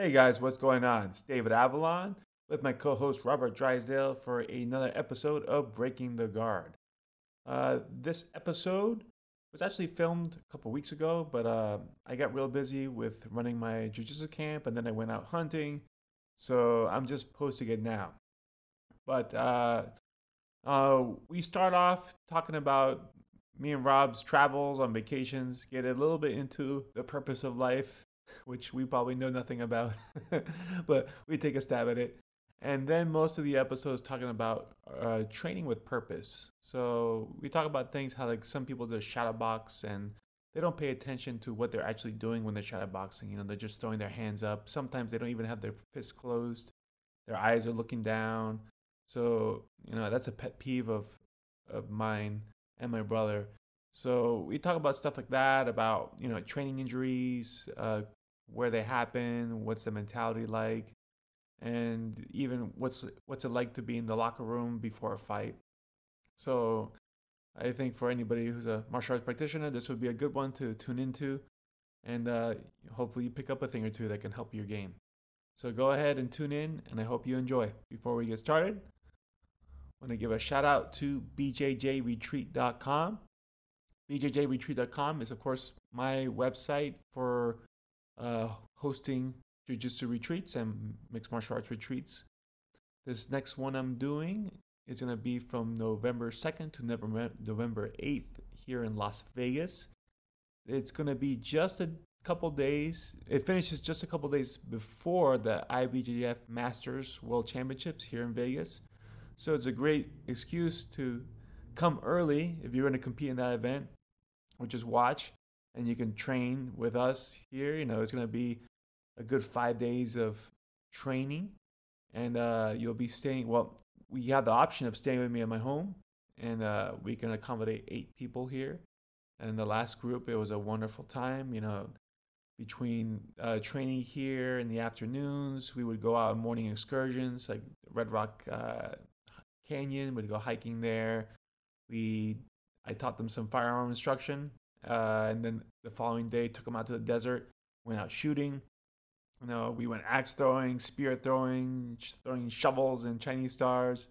Hey guys, what's going on? It's David Avalon with my co host Robert Drysdale for another episode of Breaking the Guard. Uh, this episode was actually filmed a couple weeks ago, but uh, I got real busy with running my jiu jitsu camp and then I went out hunting. So I'm just posting it now. But uh, uh, we start off talking about me and Rob's travels on vacations, get a little bit into the purpose of life which we probably know nothing about, but we take a stab at it. And then most of the episodes talking about uh, training with purpose. So we talk about things how like some people do shadow box and they don't pay attention to what they're actually doing when they're shadow boxing. You know, they're just throwing their hands up. Sometimes they don't even have their fists closed. Their eyes are looking down. So you know that's a pet peeve of of mine and my brother. So we talk about stuff like that, about you know training injuries, uh, where they happen, what's the mentality like, and even what's what's it like to be in the locker room before a fight. So I think for anybody who's a martial arts practitioner, this would be a good one to tune into, and uh, hopefully you pick up a thing or two that can help your game. So go ahead and tune in, and I hope you enjoy. Before we get started, I want to give a shout out to bjjretreat.com. BJJretreat.com is, of course, my website for uh, hosting jiu-jitsu retreats and mixed martial arts retreats. This next one I'm doing is going to be from November 2nd to November 8th here in Las Vegas. It's going to be just a couple days. It finishes just a couple days before the IBJJF Masters World Championships here in Vegas. So it's a great excuse to come early if you're going to compete in that event, or just watch and you can train with us here. You know, it's going to be a good five days of training, and uh, you'll be staying. Well, we have the option of staying with me at my home, and uh, we can accommodate eight people here. And the last group, it was a wonderful time. You know, between uh, training here in the afternoons, we would go out on morning excursions like Red Rock uh, Canyon. We'd go hiking there. We I taught them some firearm instruction uh, and then the following day, took them out to the desert, went out shooting. You know, we went axe throwing, spear throwing, throwing shovels and Chinese stars.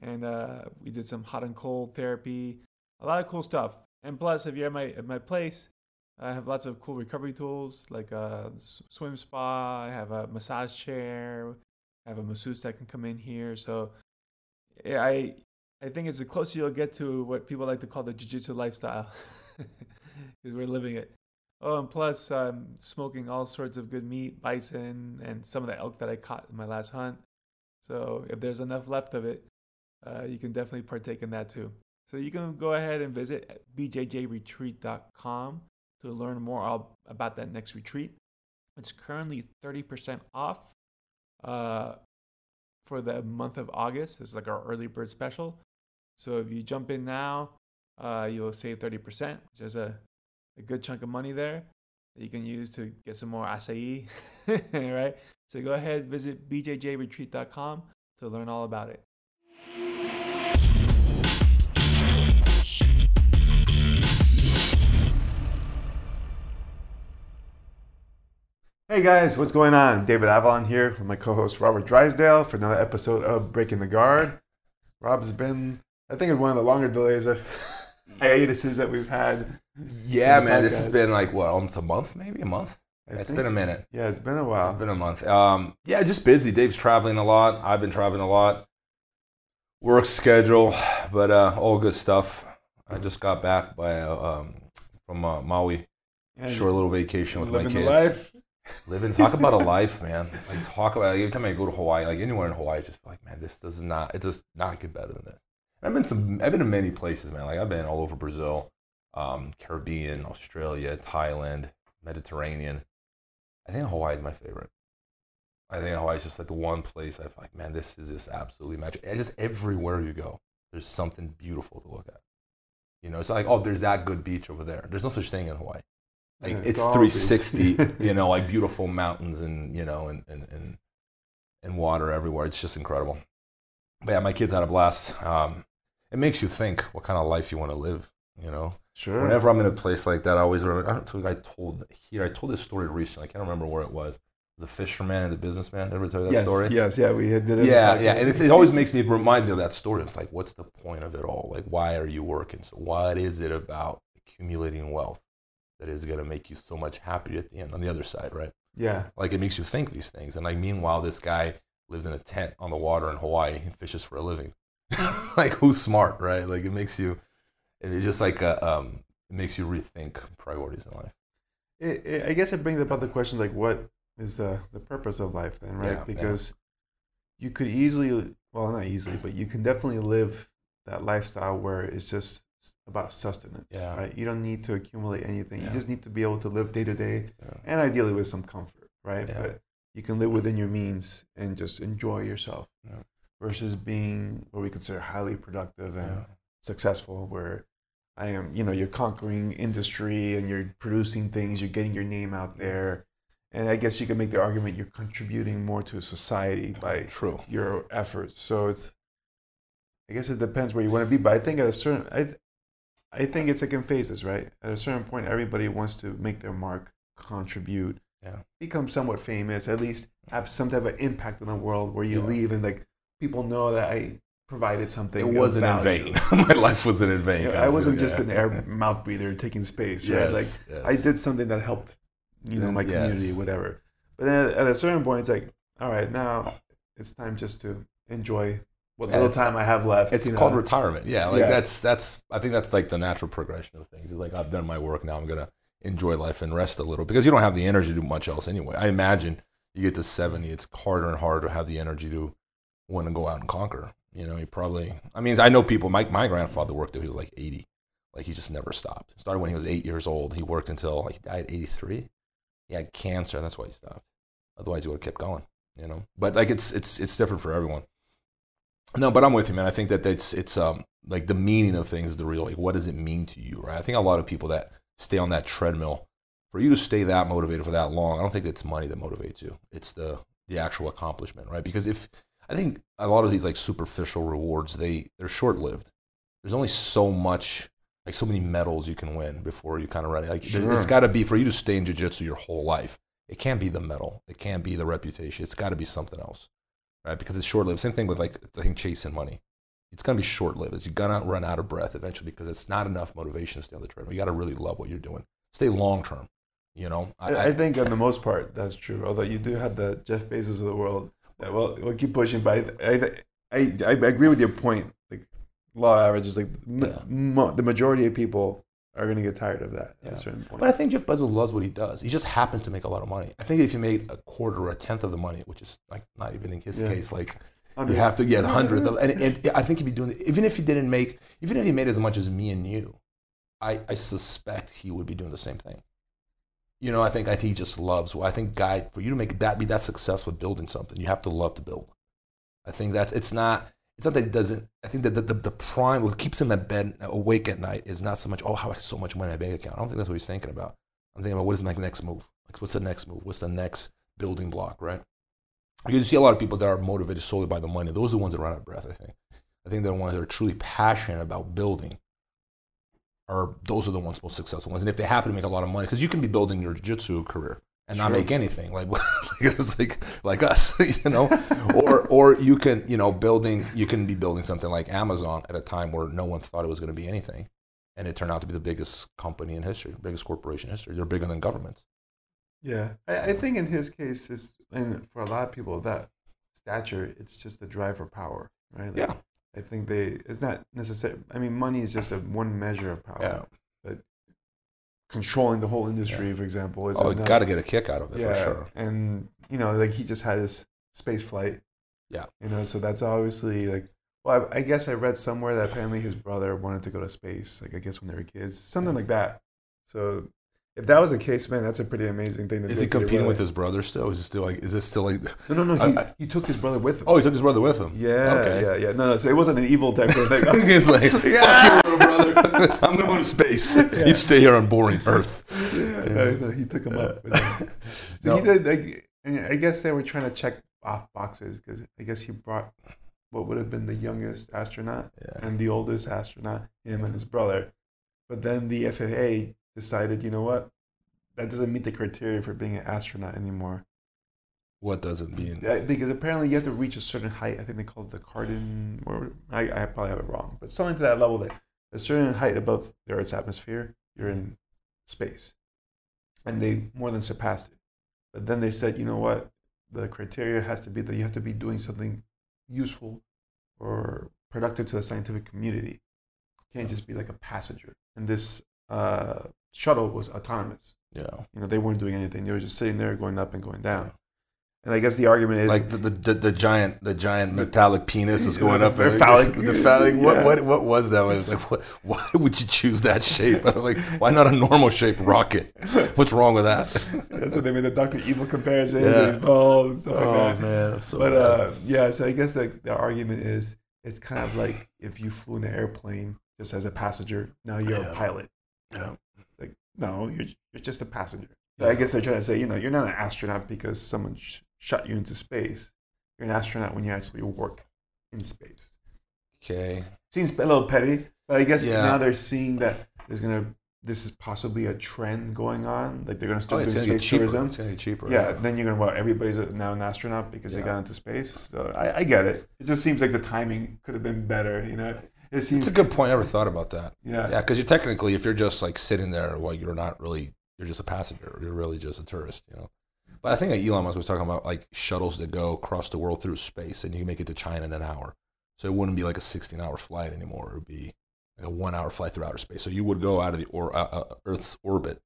And uh, we did some hot and cold therapy, a lot of cool stuff. And plus, if you're at my at my place, I have lots of cool recovery tools like a swim spa. I have a massage chair. I have a masseuse that can come in here. So, I I think it's the closer you'll get to what people like to call the jiu-jitsu lifestyle. because we're living it. Oh, and plus, I'm smoking all sorts of good meat, bison, and some of the elk that I caught in my last hunt. So if there's enough left of it, uh, you can definitely partake in that too. So you can go ahead and visit bjjretreat.com to learn more about that next retreat. It's currently 30% off uh, for the month of August. This is like our early bird special. So if you jump in now, uh, you'll save 30%, which is a, a good chunk of money there that you can use to get some more acai, right? So go ahead, visit bjjretreat.com to learn all about it. Hey guys, what's going on? David Avalon here with my co-host Robert Drysdale for another episode of Breaking the Guard. Rob's been, I think, it's one of the longer delays hiatuses that we've had. Yeah, man, this has been like what, almost a month, maybe a month. I it's think, been a minute. Yeah, it's been a while. It's been a month. Um, yeah, just busy. Dave's traveling a lot. I've been traveling a lot. Work schedule, but uh, all good stuff. I just got back by uh, um, from uh, Maui. Yeah, Short little vacation with my kids. Living life. Living, talk about a life, man. Like talk about every time I go to Hawaii, like anywhere in Hawaii, just like man, this does not. It does not get better than this. I've been some. I've been to many places, man. Like I've been all over Brazil, um, Caribbean, Australia, Thailand, Mediterranean. I think Hawaii is my favorite. I think Hawaii is just like the one place I've like, man, this is just absolutely magic. And just everywhere you go, there's something beautiful to look at. You know, it's like, oh, there's that good beach over there. There's no such thing in Hawaii. Like yeah, it's, it's 360, you know, like beautiful mountains and you know, and and and, and water everywhere. It's just incredible. But yeah, my kids had a blast. Um, it makes you think what kind of life you want to live. You know, sure. Whenever I'm in a place like that, I always remember. I don't think I told here. I told this story recently. I can't remember where it was. the fisherman and the businessman. Ever tell you that yes, story? yes, yeah, we did it. Yeah, yeah, and it's, it always makes me remind me of that story. It's like, what's the point of it all? Like, why are you working? So, what is it about accumulating wealth that is going to make you so much happier at the end on the other side, right? yeah, Like, it makes you think these things. And like, meanwhile, this guy lives in a tent on the water in Hawaii and fishes for a living. like, who's smart, right? Like, it makes you, it just like a, um, it makes you rethink priorities in life. it, it, I guess it brings about the question like, what is the the purpose of life then, right? Yeah, yeah. because you could easily, well, not easily, but you can definitely live that lifestyle where it's just about sustenance, Yeah. right? You don't need to accumulate anything. You just need to be able to live day to day, and ideally with some comfort, right? But you can live within your means and just enjoy yourself, Yeah. Versus being what we consider highly productive and Yeah. successful where I am, you know, you're conquering industry and you're producing things, you're getting your name out there. And I guess you can make the argument you're contributing more to society oh, by True. your efforts. So it's, I guess it depends where you want to be. But I think at a certain, I, I think it's like in phases, right? At a certain point, everybody wants to make their mark, contribute, Yeah. become somewhat famous, at least have some type of impact in the world where you Yeah. leave and like people know that I provided something. It wasn't in vain. My life wasn't in vain. Yeah, kind I wasn't just an air mouth breather taking space, right? Yes, Like yes. I did something that helped, you know, my Yes. community, whatever. But then at a certain point, it's like, all right, now it's time just to enjoy what little time I have left. It's you know? called retirement. Yeah, like Yeah. that's that's. I think that's like the natural progression of things. It's like I've done my work now. I'm gonna enjoy life and rest a little because you don't have the energy to do much else anyway. I imagine you get to 70, it's harder and harder to have the energy to want to go out and conquer. You know, he probably. I mean, I know people. My my grandfather worked till he was like 80. Like he just never stopped. Started when he was eight years old. He worked until like he died at 83. He had cancer. That's why he stopped. Otherwise, he would have kept going. You know, but like it's it's it's different for everyone. No, but I'm with you, man. I think that it's it's um like the meaning of things is the real like what does it mean to you, right? I think a lot of people that stay on that treadmill, for you to stay that motivated for that long, I don't think it's money that motivates you. It's the the actual accomplishment, right? Because if I think a lot of these like superficial rewards, they they're short lived. There's only so much like so many medals you can win before you kind of run it. Like there- it's Sure. got to be for you to stay in jiu-jitsu your whole life. It can't be the medal. It can't be the reputation. It's got to be something else right? Because it's short lived. Same thing with like I think chasing money. It's gonna be short lived. You're gonna run out of breath eventually because it's not enough motivation to stay on the treadmill. You got to really love what you're doing. Stay long term. You know, I, I think on the most part that's true. Although you do have the Jeff Bezos of the world that we'll keep pushing. But I I, I, I agree with your point. Like law averages, like m- Yeah. mo- the majority of people are going to get tired of that at Yeah. a certain point. But I think Jeff Bezos loves what he does. He just happens to make a lot of money. I think if you made a quarter or a tenth of the money, which is like not even in his Yeah. case, like you have to get a hundred. of- And, and I think he'd be doing even if he didn't make, even if he made as much as me and you, I, I suspect he would be doing the same thing. You know, I think he just loves. Well, I think guy for you to make that be that successful building something, you have to love to build. I think that's it's not. It's not that it doesn't. I think that the, the, the prime what keeps him at bed awake at night is not so much. Oh, how I have so much money in my bank account. I don't think that's what he's thinking about. I'm thinking about what is my next move. Like, what's the next move? What's the next building block? Right. You see a lot of people that are motivated solely by the money. Those are the ones that run out of breath. I think. I think they're the ones that are truly passionate about building. Are those are the ones most successful ones, and if they happen to make a lot of money, because you can be building your jiu-jitsu career and not Sure. make anything, like it's like like us, you know, or or you can you know building you can be building something like Amazon at a time where no one thought it was going to be anything, and it turned out to be the biggest company in history, biggest corporation in history. They're bigger than governments. Yeah, I, I think in his case, it's and for a lot of people that stature, it's just a drive for power, right? Like, Yeah. I think they it's not necessary. I mean, money is just a one measure of power. Yeah. But controlling the whole industry, for example, is Oh, got to get a kick out of it yeah, for sure. and you know, like he just had his space flight. Yeah. You know, so that's obviously like. Well, I, I guess I read somewhere that apparently his brother wanted to go to space. Like I guess when they were kids, something like that. So. If that was the case, man, that's a pretty amazing thing to Is do he competing with his brother still? Is it still like? Is this still like? No, no, no. He, I- he took his brother with him. Oh, he took his brother with him. yeah, Okay. yeah, yeah. No, no. So it wasn't an evil type of thing. He's like, Yeah. You, little brother. I'm going to space. You stay here on boring Earth." yeah, no, no, he took him up. him. So No. he did. Like, I guess they were trying to check off boxes because I guess he brought what would have been the youngest astronaut Yeah. and the oldest astronaut, him and his brother. But then the FAA decided, you know what? That doesn't meet the criteria for being an astronaut anymore. What does it mean? Because apparently you have to reach a certain height. I think they call it the Cardin, or I, I probably have it wrong, but something to that level that a certain height above the Earth's atmosphere, you're in space. And they more than surpassed it. But then they said, you know what? The criteria has to be that you have to be doing something useful or productive to the scientific community. You can't just be like a passenger. And this uh, shuttle was autonomous. Yeah. You know, they weren't doing anything. They were just sitting there, going up and going down. And I guess the argument is Like the, the, the, the giant the giant metallic penis is going the- up. the and- phallic- the phallic. What, yeah. what what was that? I was like, what, why would you choose that shape? I'm like, why not a normal shape rocket? What's wrong with that? that's what they made the Doctor Evil comparison. Yeah. He's bald and stuff like oh that. man, so but uh, yeah, so I guess like the argument is it's kind of like if you flew in an airplane just as a passenger, now you're Yeah. a pilot. yeah. Like no, you're you're just a passenger. So I guess they're trying to say, you know, you're not an astronaut because someone sh- shot you into space. You're an astronaut when you actually work in space. Okay. Seems a little petty, but I guess Yeah. now they're seeing that there's gonna this is possibly a trend going on. Like they're gonna Oh, start it's doing gonna space cheaper. tourism. It's gonna get cheaper. Yeah, then you're gonna well, everybody's now an astronaut because they got into space. So I, I get it. It just seems like the timing could have been better. You know, it seems. It's a good point. I never thought about that. yeah, Yeah, because you're technically, if you're just like sitting there, well, you're not really, you're just a passenger. You're really just a tourist, you know. But I think Elon Musk was talking about like shuttles that go across the world through space, and you can make it to China in an hour. So it wouldn't be like a 16-hour flight anymore. It would be like a one-hour flight through outer space. So you would go out of the or, uh, uh, Earth's orbit,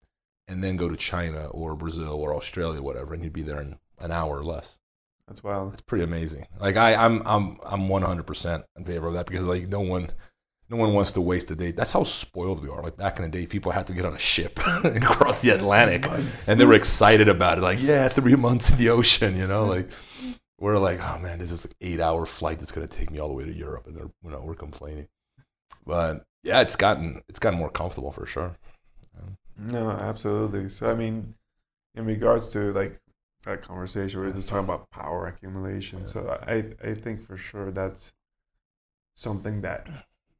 and then go to China or Brazil or Australia, whatever, and you'd be there in an hour or less. That's wild. It's pretty amazing. Like I, I'm, I'm, I'm 100% in favor of that because like no one, no one wants to waste a day. That's how spoiled we are. Like back in the day, people had to get on a ship and cross the Atlantic, and they were excited about it. Like, yeah, three months in the ocean. You know, like we're like, oh man, this is like eight hour flight that's gonna take me all the way to Europe, and they're, you know, we're complaining. But yeah, it's gotten, it's gotten more comfortable for sure. No, absolutely. So I mean, in regards to like that conversation, we we're just talking about power accumulation. So I I think for sure that's something that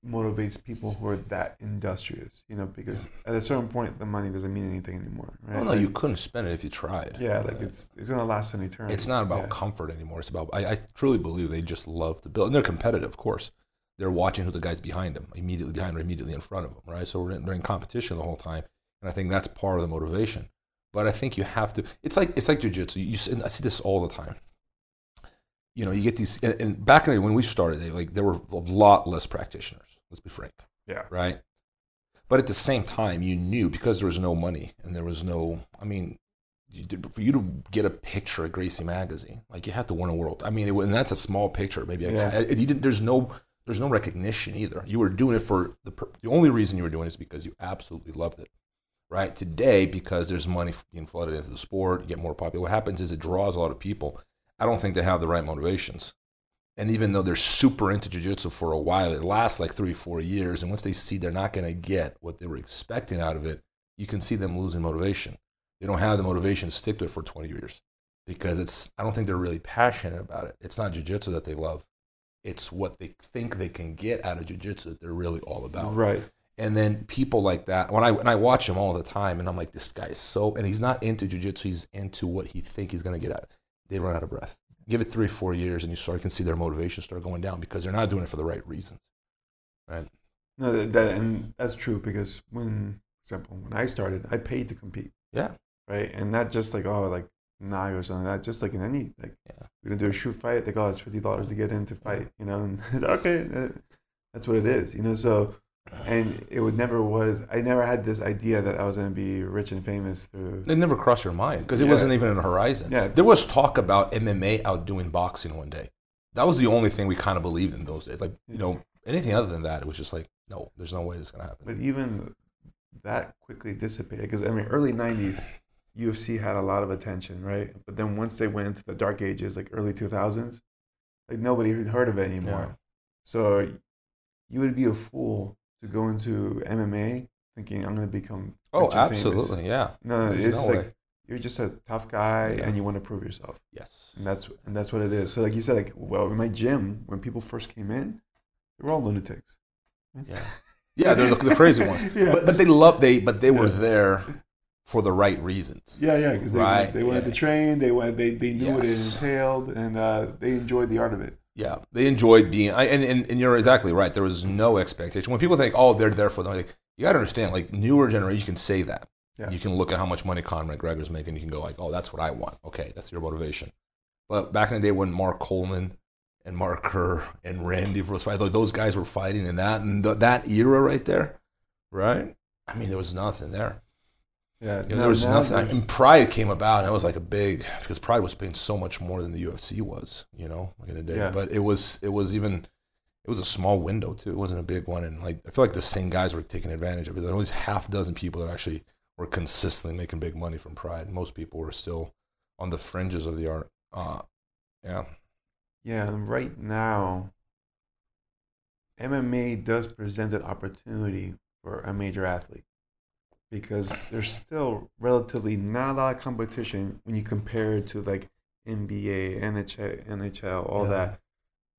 motivates people who are that industrious. You know, because at a certain point, the money doesn't mean anything anymore. Right? Well, no, Like, you couldn't spend it if you tried. Yeah, like it's it's gonna last an eternity. It's not about Yeah. comfort anymore. It's about I, I truly believe they just love to build, and they're competitive, of course. They're watching who the guys behind them, immediately behind or immediately in front of them, right? So we're in, they're in competition the whole time, and I think that's part of the motivation. But I think you have to. It's like it's like jujitsu. You I see this all the time. You know, you get these, and, and back in the, when we started, they, like there were a lot less practitioners. Let's be frank Yeah. right? But at the same time, you knew because there was no money and there was no, I mean, you did, for you to get a picture at Gracie magazine, like you had to win a world. I mean, it, and that's a small picture, maybe. I- Yeah. I- you didn't, there's no, there's no recognition either. You were doing it for the the only reason you were doing it is because you absolutely loved it, right? Today, because there's money being flooded into the sport, get more popular. What happens is it draws a lot of people. I don't think they have the right motivations. And even though they're super into jujitsu for a while, it lasts like three, four years. And once they see they're not going to get what they were expecting out of it, you can see them losing motivation. They don't have the motivation to stick to it for 20 years because it's, I don't think they're really passionate about it. It's not jujitsu that they love, it's what they think they can get out of jujitsu that they're really all about. Right. And then people like that, when I when I watch him all the time, and I'm like, this guy is so, and he's not into jujitsu, he's into what he think he's gonna get out. They run out of breath. Give it three, four years, and you start can see their motivation start going down because they're not doing it for the right reasons. Right? No, that, that and that's true because when, example, when I started, I paid to compete. Yeah. Right, and not just like oh like Nag or something like that. Just like in any like Yeah. we're gonna do a shoot fight. They go, oh, it's fifty dollars to get in to fight. You know, and it's okay, that's what it is. You know, so and it would never was. I never had this idea that I was gonna be rich and famous through. It never crossed your mind because it Yeah. wasn't even in the horizon. Yeah. There was talk about MMA outdoing boxing one day. That was the only thing we kind of believed in those days. Like, you know, anything other than that, it was just like, no, there's no way this is going to happen. But even that quickly dissipated because I mean, early '90s, UFC had a lot of attention, right? But then once they went into the dark ages, like early 2000s, like nobody had heard of it anymore. Yeah. So you would be a fool to go into MMA thinking I'm going to become. Oh, and famous." absolutely. Yeah. No, no, it's no like way. you're just a tough guy Yeah. and you want to prove yourself, Yes. and that's and that's what it is. So like you said, like well, in my gym when people first came in, they were all lunatics. Yeah. Yeah, they're the, the crazy ones. Yeah. But, but they love they but they were Yeah. there for the right reasons. Yeah, yeah, because they, Right, they wanted yeah. to train. They went. They, they knew what it entailed, and uh, they enjoyed the art of it. Yeah, they enjoyed being. I, and, and and you're exactly right. There was no expectation. When people think, "Oh, they're there for them," like, you got to understand. Like newer generation you can say that. Yeah. You can look at how much money Conor McGregor's making. You can go like, "Oh, that's what I want." Okay, that's your motivation. But back in the day when Mark Coleman and Mark Kerr and Randy was fighting, those guys were fighting in that and th- that era right there, right? I mean, there was nothing there. Yeah, You know, now- there was now nothing. there's- And Pride came about, and it was like a big because Pride was paying so much more than the UFC was, you know, like in the day. Yeah. But it was it was even it was a small window too. It wasn't a big one, and like I feel like the same guys were taking advantage of it. There was half a dozen people that actually were consistently making big money from Pride. Most people were still on the fringes of the art. Uh, yeah, Yeah, and right now, MMA does present an opportunity for a major athlete because there's still relatively not a lot of competition when you compare it to like NBA, NHL, NHL all Yeah. that.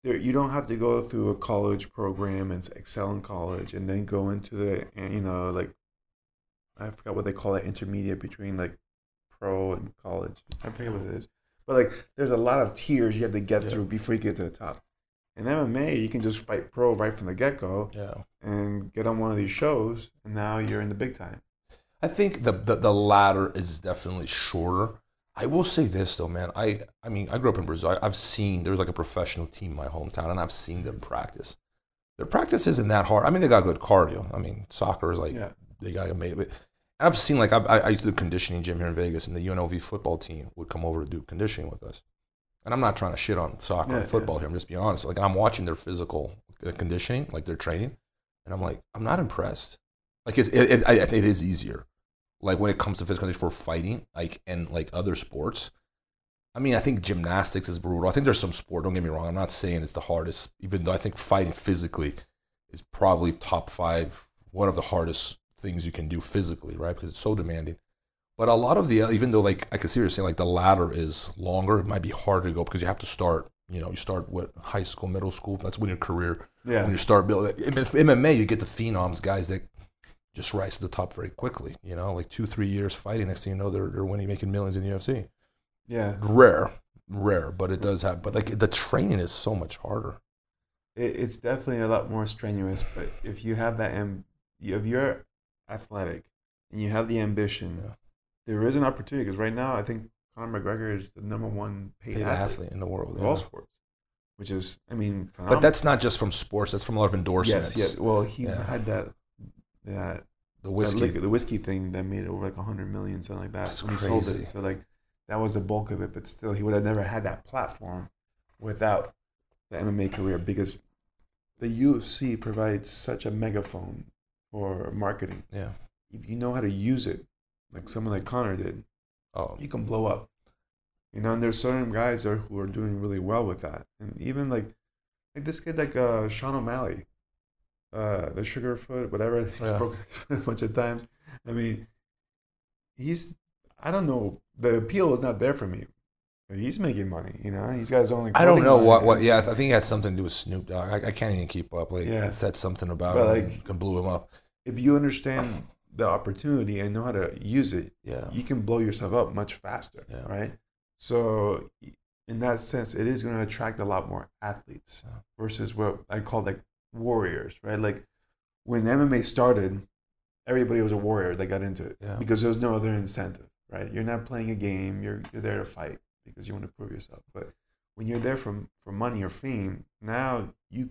There, you don't have to go through a college program and excel in college and then go into the eh, you know like I forgot what they call it intermediate between like pro and college. I forget what it is. But like, there's a lot of tiers you have to get Yeah. through before you get to the top. In MMA, you can just fight pro right from the get go yeah. and get on one of these shows, and now you're in the big time. I think the, the the ladder is definitely shorter. I will say this though, man. I I mean, I grew up in Brazil. I, I've seen there's like a professional team in my hometown, and I've seen them practice. Their practice isn't that hard. I mean, they got good cardio. I mean, soccer is like Yeah. they got make it. I've seen like I, I used to do conditioning gym here in Vegas, and the UNLV football team would come over to do conditioning with us. And I'm not trying to shit on soccer Yeah, and football here. I'm just being honest. Like I'm watching their physical conditioning, like their training, and I'm like, I'm not impressed. Like it's, it, it, I, it is easier. Like when it comes to physical condition for fighting, like and like other sports. I mean, I think gymnastics is brutal. I think there's some sport. Don't get me wrong. I'm not saying it's the hardest, even though I think fighting physically is probably top five, one of the hardest things you can do physically, right? Because it's so demanding. But a lot of the, even though like I can see you're saying like the ladder is longer, it might be harder to go because you have to start. You know, you start with high school, middle school. That's when your career Yeah. when you start building in MMA, you get the phenoms, guys that just rise to the top very quickly. You know, like two, three years fighting. Next thing you know, they're they're winning, making millions in the UFC. Yeah. Rare, rare, but it does have. But like the training is so much harder. It, it's definitely a lot more strenuous, but if you have that, amb- if you're athletic and you have the ambition, Yeah. there is an opportunity. Because right now, I think Conor McGregor is the number one paid, Paid athlete, athlete in the world. of all sports, which is, I mean, But that's not just from sports. That's from a lot of endorsements. yes, yes. Well, he Yeah. had that that The that whiskey. liquor- the whiskey thing that made over like a hundred million, something like that. That's when he sold it, so like that was the bulk of it. But still, he would have never had that platform without the MMA career because the UFC provides such a megaphone for marketing. Yeah. If you know how to use it, like someone like Conor did, Oh, you can blow up. You know, and there's certain guys there who are doing really well with that, and even like like this kid like uh, Sean O'Malley, uh, the Sugarfoot, whatever. He's Yeah. broken a bunch of times. I mean, he's I don't know. The appeal is not there for me. He's making money. You know, he's got his own. I don't know what. What? Yeah, I think it has something to do with Snoop Dogg. I, I can't even keep up. Like, Yeah. said something about But, him like- and blew him up. If you understand the opportunity and know how to use it, Yeah. you can blow yourself up much faster, Yeah. right? So, in that sense, it is going to attract a lot more athletes versus what I call like warriors, right? Like when MMA started, everybody was a warrior that got into it Yeah. because there was no other incentive, right? You're not playing a game; you're you're there to fight because you want to prove yourself. But when you're there for for money or fame, now you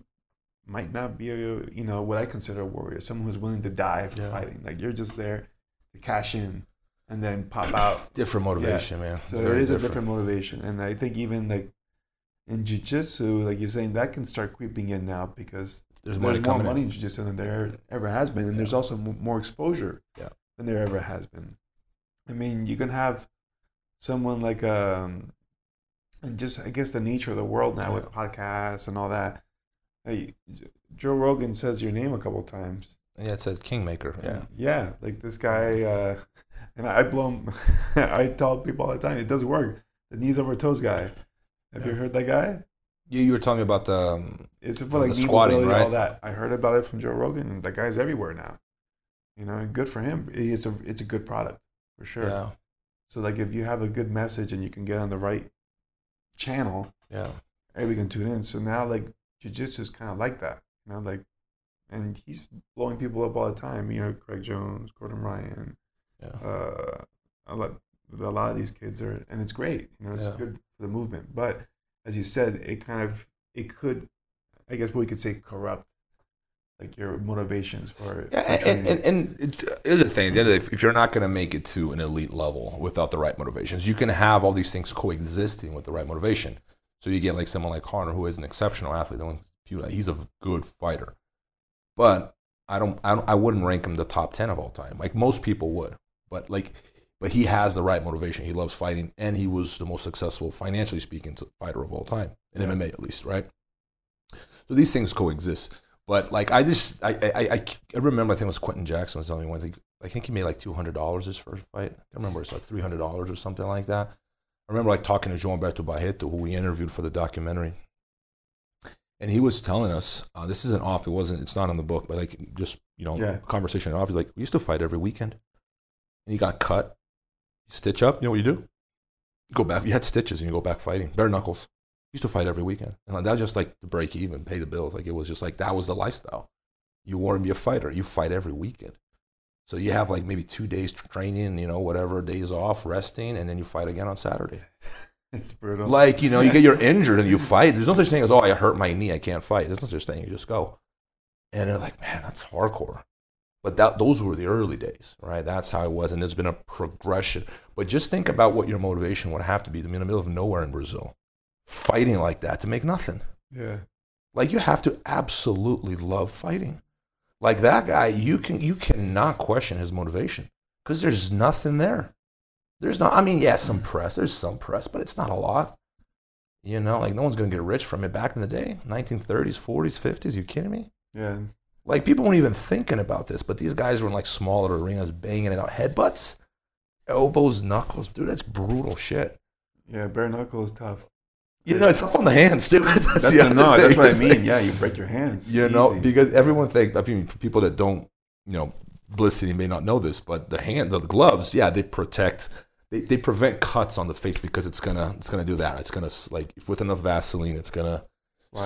might not be a you know what I consider a warrior, someone who's willing to die for Yeah. fighting. Like you're just there to cash in and then pop out. Different motivation, man. So Very there is a different motivation, and I think even like in jujitsu, like you're saying, that can start creeping in now because There's there's, more money in. in jiu-jitsu than there ever has been, and there's also m- more exposure Yeah. than there ever has been. I mean, you can have someone like um, and just I guess the nature of the world now with podcasts and all that. Hey, Joe Rogan says your name a couple times. Yeah, it says Kingmaker. Yeah. Yeah, like this guy, uh, and I blow him. I tell people all the time, it doesn't work. The knees over toes guy. Have you heard that guy? You, you were telling me about the. Um, It's for The like knee squatting, mobility, all right? that. I heard about it from Joe Rogan, and that guy's everywhere now. You know, good for him. It's a it's a good product. for sure. Yeah. So like if you have a good message and you can get on the right channel, Yeah. everybody can tune in. So now like jujitsu is kind of like that, you know, like, and he's blowing people up all the time. You know, Craig Jones, Gordon Ryan, Yeah. uh, a lot, of these kids are, and it's great. You know, it's Yeah. good for the movement. But as you said, it kind of it could, I guess, we could say corrupt like your motivations for, Yeah, for and, training. and, and it, here's the thing: the end of if you're not going to make it to an elite level without the right motivations, you can have all these things coexisting with the right motivation. So you get like someone like Conor, who is an exceptional athlete. Don't dispute that. He's a good fighter, but I don't, I don't, I wouldn't rank him the top ten of all time. Like most people would, but like, but he has the right motivation. He loves fighting, and he was the most successful, financially speaking, fighter of all time in Yeah. MMA, at least, right? So these things coexist. But like I just I I, I, I remember I think it was Quinton Jackson was telling me one thing. I think he made like two hundred dollars his first fight. I remember it's like three hundred dollars or something like that. I remember like talking to João Alberto Barreto, who we interviewed for the documentary, and he was telling us uh, this isn't off. It wasn't. It's not in the book, but like just you know Yeah. conversation off. He's like we used to fight every weekend, and he got cut. You stitch up. You know what you do? You go back. You had stitches, and you go back fighting bare knuckles used to fight every weekend. And that was just like to break even, pay the bills. Like it was just like that was the lifestyle. You want to be a fighter, you fight every weekend. So you have like maybe two days training, you know, whatever days off, resting, and then you fight again on Saturday. it's brutal. Like you know, you get you're injured and you fight. There's no such thing as oh I hurt my knee, I can't fight. There's no such thing. You just go. And they're like, man, that's hardcore. But that those were the early days, right? That's how it was, and there's been a progression. But just think about what your motivation would have to be to be in the middle of nowhere in Brazil, fighting like that to make nothing. yeah. Like you have to absolutely love fighting. Like that guy, you can you cannot question his motivation because there's nothing there. There's not. I mean, yeah, some press. There's some press, but it's not a lot. You know, like no one's gonna get rich from it. Back in the day, 1930s, 40s, 50s. You kidding me? Yeah. Like people weren't even thinking about this, but these guys were in like smaller arenas, banging it out, headbutts, elbows, knuckles. Dude, that's brutal shit. Yeah. Bare knuckle is tough. You know, it's up on the hands too. That's, That's, the no, that's what I mean. yeah, you break your hands. you know, Easy. because everyone think. I mean, for people that don't, you know, Bliss City may not know this, but the hand, the gloves, yeah, they protect. They, they prevent cuts on the face because it's gonna it's gonna do that. It's gonna like with enough Vaseline, it's gonna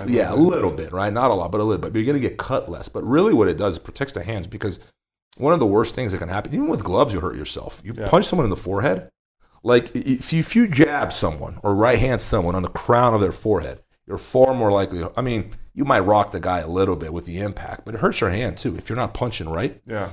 Yeah a little bit, right? Not a lot, but a little bit. But you're gonna get cut less. But really, what it does is protects the hands because one of the worst things that can happen, even with gloves, you hurt yourself. You Yeah. punch someone in the forehead, like if you, if you jab someone or right hand someone on the crown of their forehead, you're far more likely. I mean, you might rock the guy a little bit with the impact, but it hurts your hand too if you're not punching right. Yeah.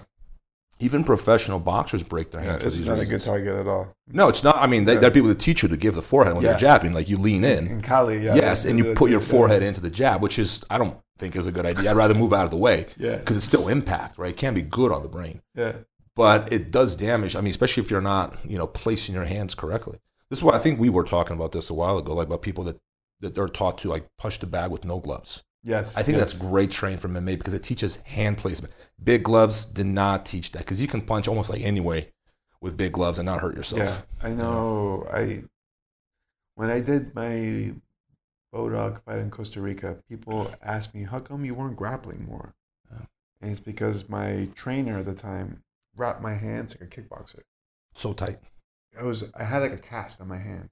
Even professional boxers break their Yeah. hand for It's not a good target at all. No, it's not. I mean, they, Yeah. there are people that teach you to give the forehead when Yeah. they're jabbing. Like you lean in, In Cali, yeah. yes, and you put your Yeah. forehead into the jab, which is I don't think is a good idea. I'd rather move out of the way Yeah. because it's still impact, right? It can be good on the brain, Yeah. but it does damage. I mean, especially if you're not, you know, placing your hands correctly. This is why I think we were talking about this a while ago, like about people that that they're taught to like punch the bag with no gloves. Yes. I think yes. that's great training from MMA because it teaches hand placement. Big gloves did not teach that because you can punch almost like anyway with big gloves and not hurt yourself. Yeah, I know. I when I did my Bodog fight in Costa Rica, people asked me, "How come you weren't grappling more?" Yeah. And it's because my trainer at the time wrapped my hands like a kickboxer. So tight. I was I had like a cast on my hand,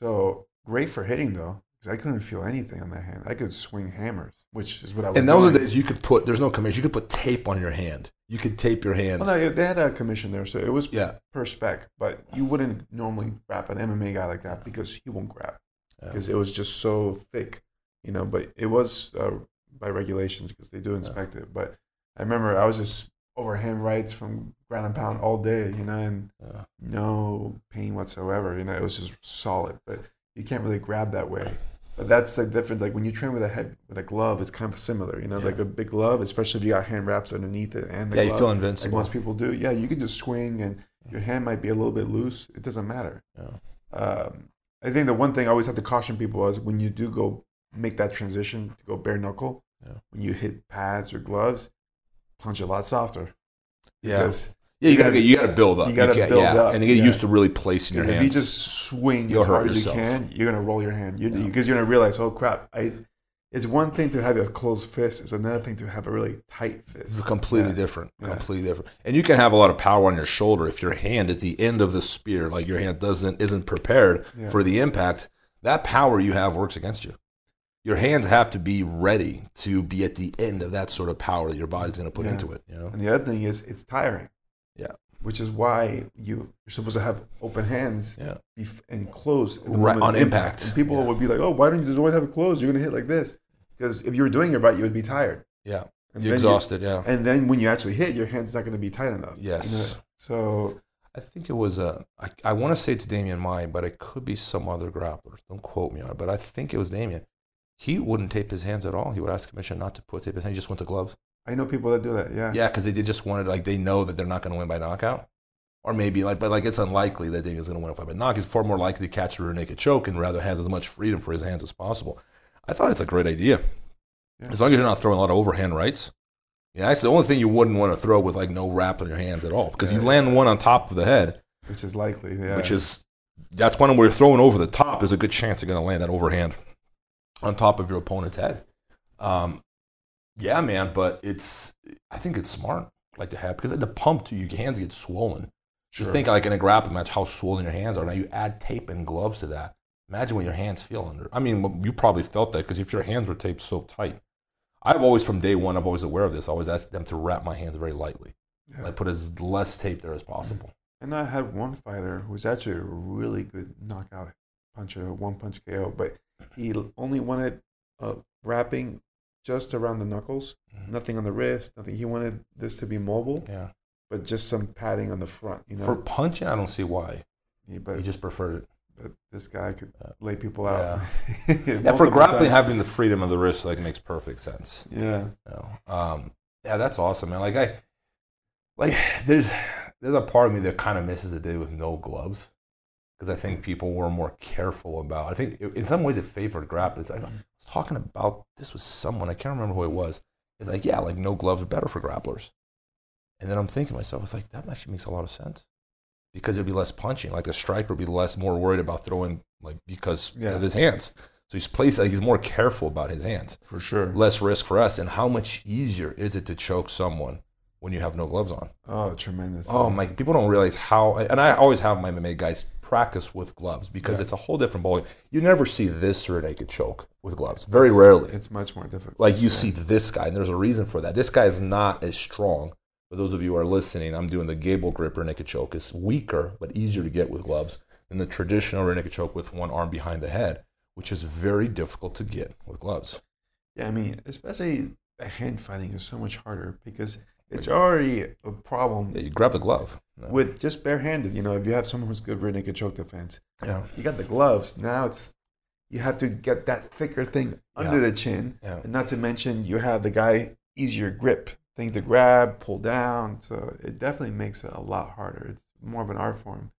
so great for hitting though, I couldn't feel anything on my hand. I could swing hammers, which is what I was. Doing. And those are doing. days you could put. There's no commission. You could put tape on your hand. You could tape your hand. Well, no, they had a commission there, so it was Yeah. per spec. But you wouldn't normally wrap an MMA guy like that because he won't grab. Yeah. because it was just so thick, you know. But it was uh, by regulations because they do inspect it. But I remember I was just overhand rights from ground and pound all day, you know, and Yeah. no pain whatsoever. You know, it was just solid. But you can't really grab that way. But that's like different. Like when you train with a head with a glove, it's kind of similar. You know, like a big glove, especially if you got hand wraps underneath it and the Yeah, you glove, feel like invincible. most people do. Yeah, you can just swing and your hand might be a little bit loose. It doesn't matter. Yeah. Um, I think the one thing I always have to caution people is when you do go make that transition to go bare knuckle, Yeah. when you hit pads or gloves, punch a lot softer. Yeah. Because Yeah, you you gotta gotta- you gotta build up. you gotta can't- build yeah. up, and you get yeah. used to really placing your if hands. you just swing as hard as you can, you're gonna roll your hand. You're, Yeah. Because you're gonna realize, oh crap, I it's one thing to have a closed fist. It's another thing to have a really tight fist. It's completely Yeah. different. Yeah. Completely different. And you can have a lot of power on your shoulder if your hand at the end of the spear, like your hand doesn't isn't prepared Yeah. for the impact. That power you have works against you. Your hands have to be ready to be at the end of that sort of power that your body's going to put Yeah. into it. You know. And the other thing is, it's tiring. Yeah. Which is why you, you're supposed to have open hands Yeah. bef- and close Right, on of impact. People Yeah. would be like, "Oh, why don't you just always have it closed? You're gonna hit like this." Because if you were doing it right, you would be tired. Yeah. And You're then you- exhausted. yeah. and then when you actually hit, your hand's not going to be tight enough. you Yes. know? So I think it was a. I, I want to say it's Demian Maia, but it could be some other grappler. Don't quote me on it, but I think it was Damien. He wouldn't tape his hands at all. He would ask commission not to put tape his hands. He just went to gloves. I know people that do that. Yeah. Yeah, because they did just wanted like they know that they're not going to win by knockout, or maybe like, but like it's unlikely that Demian's going to win a fight by knockout. He's far more likely to catch a rear naked choke and rather has as much freedom for his hands as possible. I thought it's a great idea, Yeah. as long as you're not throwing a lot of overhand rights. Yeah, that's the only thing you wouldn't want to throw with like no wrap on your hands at all, because you Yeah. land one on top of the head, Which is likely. Yeah. which is that's one where you're throwing over the top. There's a good chance you're going to land that overhand on top of your opponent's head. Um, yeah, man, but it's I think it's smart like to have because the pump to your hands get swollen. Just Sure. think like in a grappling match how swollen your hands are. Now you add tape and gloves to that. Imagine what your hands feel under. I mean, you probably felt that because if your hands were taped so tight. I've always, from day one, I've always aware of this. I always asked them to wrap my hands very lightly. Yeah. Like put as less tape there as possible. And I had one fighter who was actually a really good knockout puncher, one punch KO, but he only wanted uh, wrapping just around the knuckles, Mhm. nothing on the wrist, nothing. He wanted this to be mobile, Yeah. but just some padding on the front, you know. For punching, I don't see why. Yeah, but, he just preferred it. but this guy could Yeah. lay people out. Yeah, for grappling, times. having the freedom of the wrist like makes perfect sense. yeah, You know? um, yeah, that's awesome, man. Like I, like there's there's a part of me that kind of misses the day with no gloves because I think people were more careful about. I think it- in some ways it favored grappling. It's like, I was talking about this with someone I can't remember who it was. It's like yeah, like no gloves are better for grapplers. And then I'm thinking to myself, it's like that actually makes a lot of sense because it'd be less punching. Like the striker would be less more worried about throwing like because Yeah. of his hands. So he's placed like he's more careful about his hands for sure. less risk for us. And how much easier is it to choke someone when you have no gloves on? Oh, tremendous. Oh my! People don't realize how. And I always have my MMA guys practice with gloves because Yeah. it's a whole different ball. You never see this rear naked choke with gloves. Very rarely. It's much more difficult. Like you Yeah. see this guy, and there's a reason for that. This guy is not as strong. For those of you who are listening, I'm doing the Gable grip rear naked choke. It's weaker but easier to get with gloves than the traditional rear naked choke with one arm behind the head, which is very difficult to get with gloves. Yeah, I mean, especially hand fighting is so much harder because it's already a problem Yeah, you grab the glove. No. with just barehanded. You know, if you have someone who's good rear naked choke defense, Yeah. you got the gloves. Now it's you have to get that thicker thing under Yeah. the chin, Yeah. and not to mention you have the guy easier grip thing to grab, pull down. So it definitely makes it a lot harder. It's more of an art form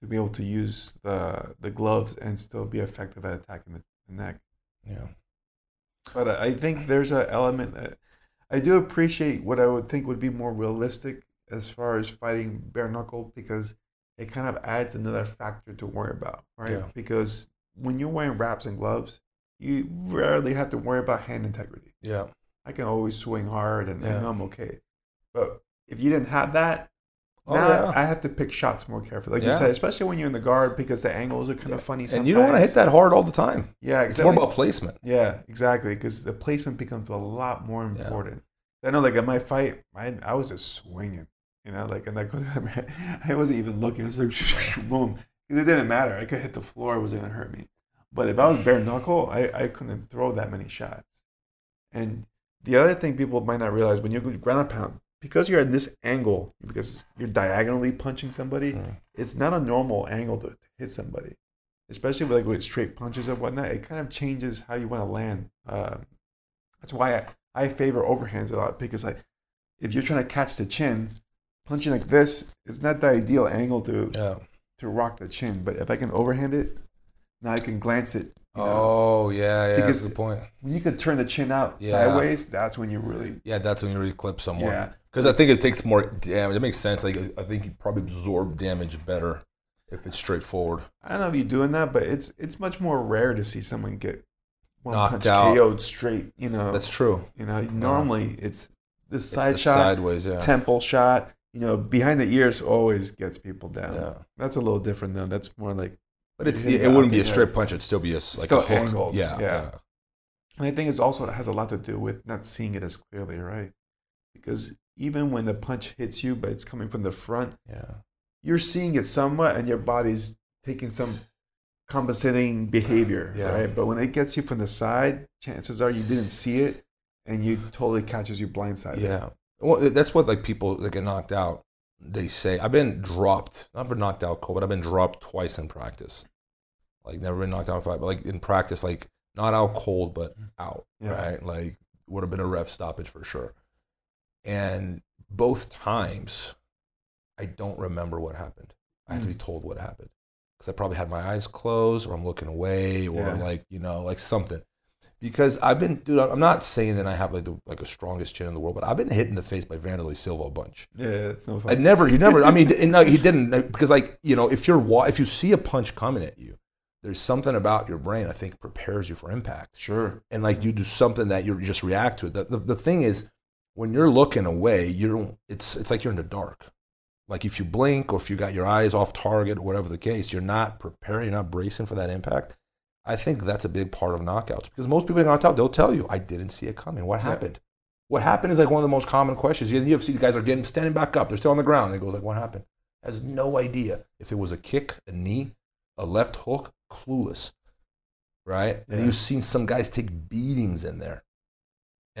to be able to use the the gloves and still be effective at attacking the, the neck. Yeah. But I I think there's an element that I do appreciate what I would think would be more realistic as far as fighting bare knuckle because it kind of adds another factor to worry about, right? Yeah. Because when you're wearing wraps and gloves, you rarely have to worry about hand integrity. Yeah. I can always swing hard and, and I'm okay. But if you didn't have that, Oh, now yeah. I have to pick shots more carefully. Like you said, especially when you're in the guard because the angles are kind of funny sometimes. And you don't want to hit that hard all the time. Yeah, It's more about placement. Yeah, exactly. Because the placement becomes a lot more Yeah. important. I know, like at my fight, I, I was just swinging, you know, like and like I wasn't even looking. It was like boom, it didn't matter. I could hit the floor; it wasn't gonna hurt me. But if I was bare knuckle, I, I couldn't throw that many shots. And the other thing people might not realize when you go ground pound, because you're at this angle, because you're diagonally punching somebody, Mm. it's not a normal angle to hit somebody, especially with like with straight punches and whatnot. It kind of changes how you want to land. Um, that's why I, I favor overhands a lot because like if you're trying to catch the chin, punching like this is not the ideal angle to Yeah. to rock the chin. But if I can overhand it, now I can glance it. You know? Oh yeah, yeah. Because- that's a good point. When you can turn the chin out Yeah. sideways, that's when you really Yeah, that's when you really clip someone. yeah. Because I think it takes more damage. It makes sense. Like I think you probably absorb damage better if it's straightforward. I don't know if you're doing that, but it's it's much more rare to see someone get one Knocked punch out. KO'd straight. You know, That's true. you know, normally it's the It's side the shot, sideways, yeah. temple shot. You know, behind the ears always gets people down. yeah. That's a little different though. That's more like, But it's it, it wouldn't be a straight punch. It'd still be a s- like Still a hook. angled, Yeah, yeah. and I think it's also has a lot to do with not seeing it as clearly, right? Because even when the punch hits you, but it's coming from the front, yeah. you're seeing it somewhat, and your body's taking some compensating behavior, Yeah. right? But when it gets you from the side, chances are you didn't see it, and you totally catches you blindsided. Yeah. Well, that's what like people that get knocked out. They say I've been dropped, not been knocked out cold, but I've been dropped twice in practice. Like never been knocked out in fight, but like in practice, like not out cold, but mm. out. Yeah. Right. Like would have been a ref stoppage for sure. And both times, I don't remember what happened. I have to be hmm. told what happened because I probably had my eyes closed, or I'm looking away, or Yeah. like you know, like something because I've been, dude. I'm not saying that I have like the like a strongest chin in the world, but I've been hit in the face by Wanderlei Silva a bunch. yeah, it's no fun. I never, you never. I mean, and, no, he didn't because like you know, if you're if you see a punch coming at you, there's something about your brain I think prepares you for impact, Sure. and like you do something that you just react to it. The, the the thing is, when you're looking away, you don't. It's it's like you're in the dark. Like if you blink or if you got your eyes off target or whatever the case, you're not preparing, you're not bracing for that impact. I think that's a big part of knockouts because most people get knocked out, they'll tell you, I didn't see it coming. What Yeah. happened? What happened is like one of the most common questions. You have. UFC guys are getting standing back up, they're still on the ground. They go like, what happened? Has no idea if it was a kick, a knee, a left hook, clueless, right? And you've seen some guys take beatings in there,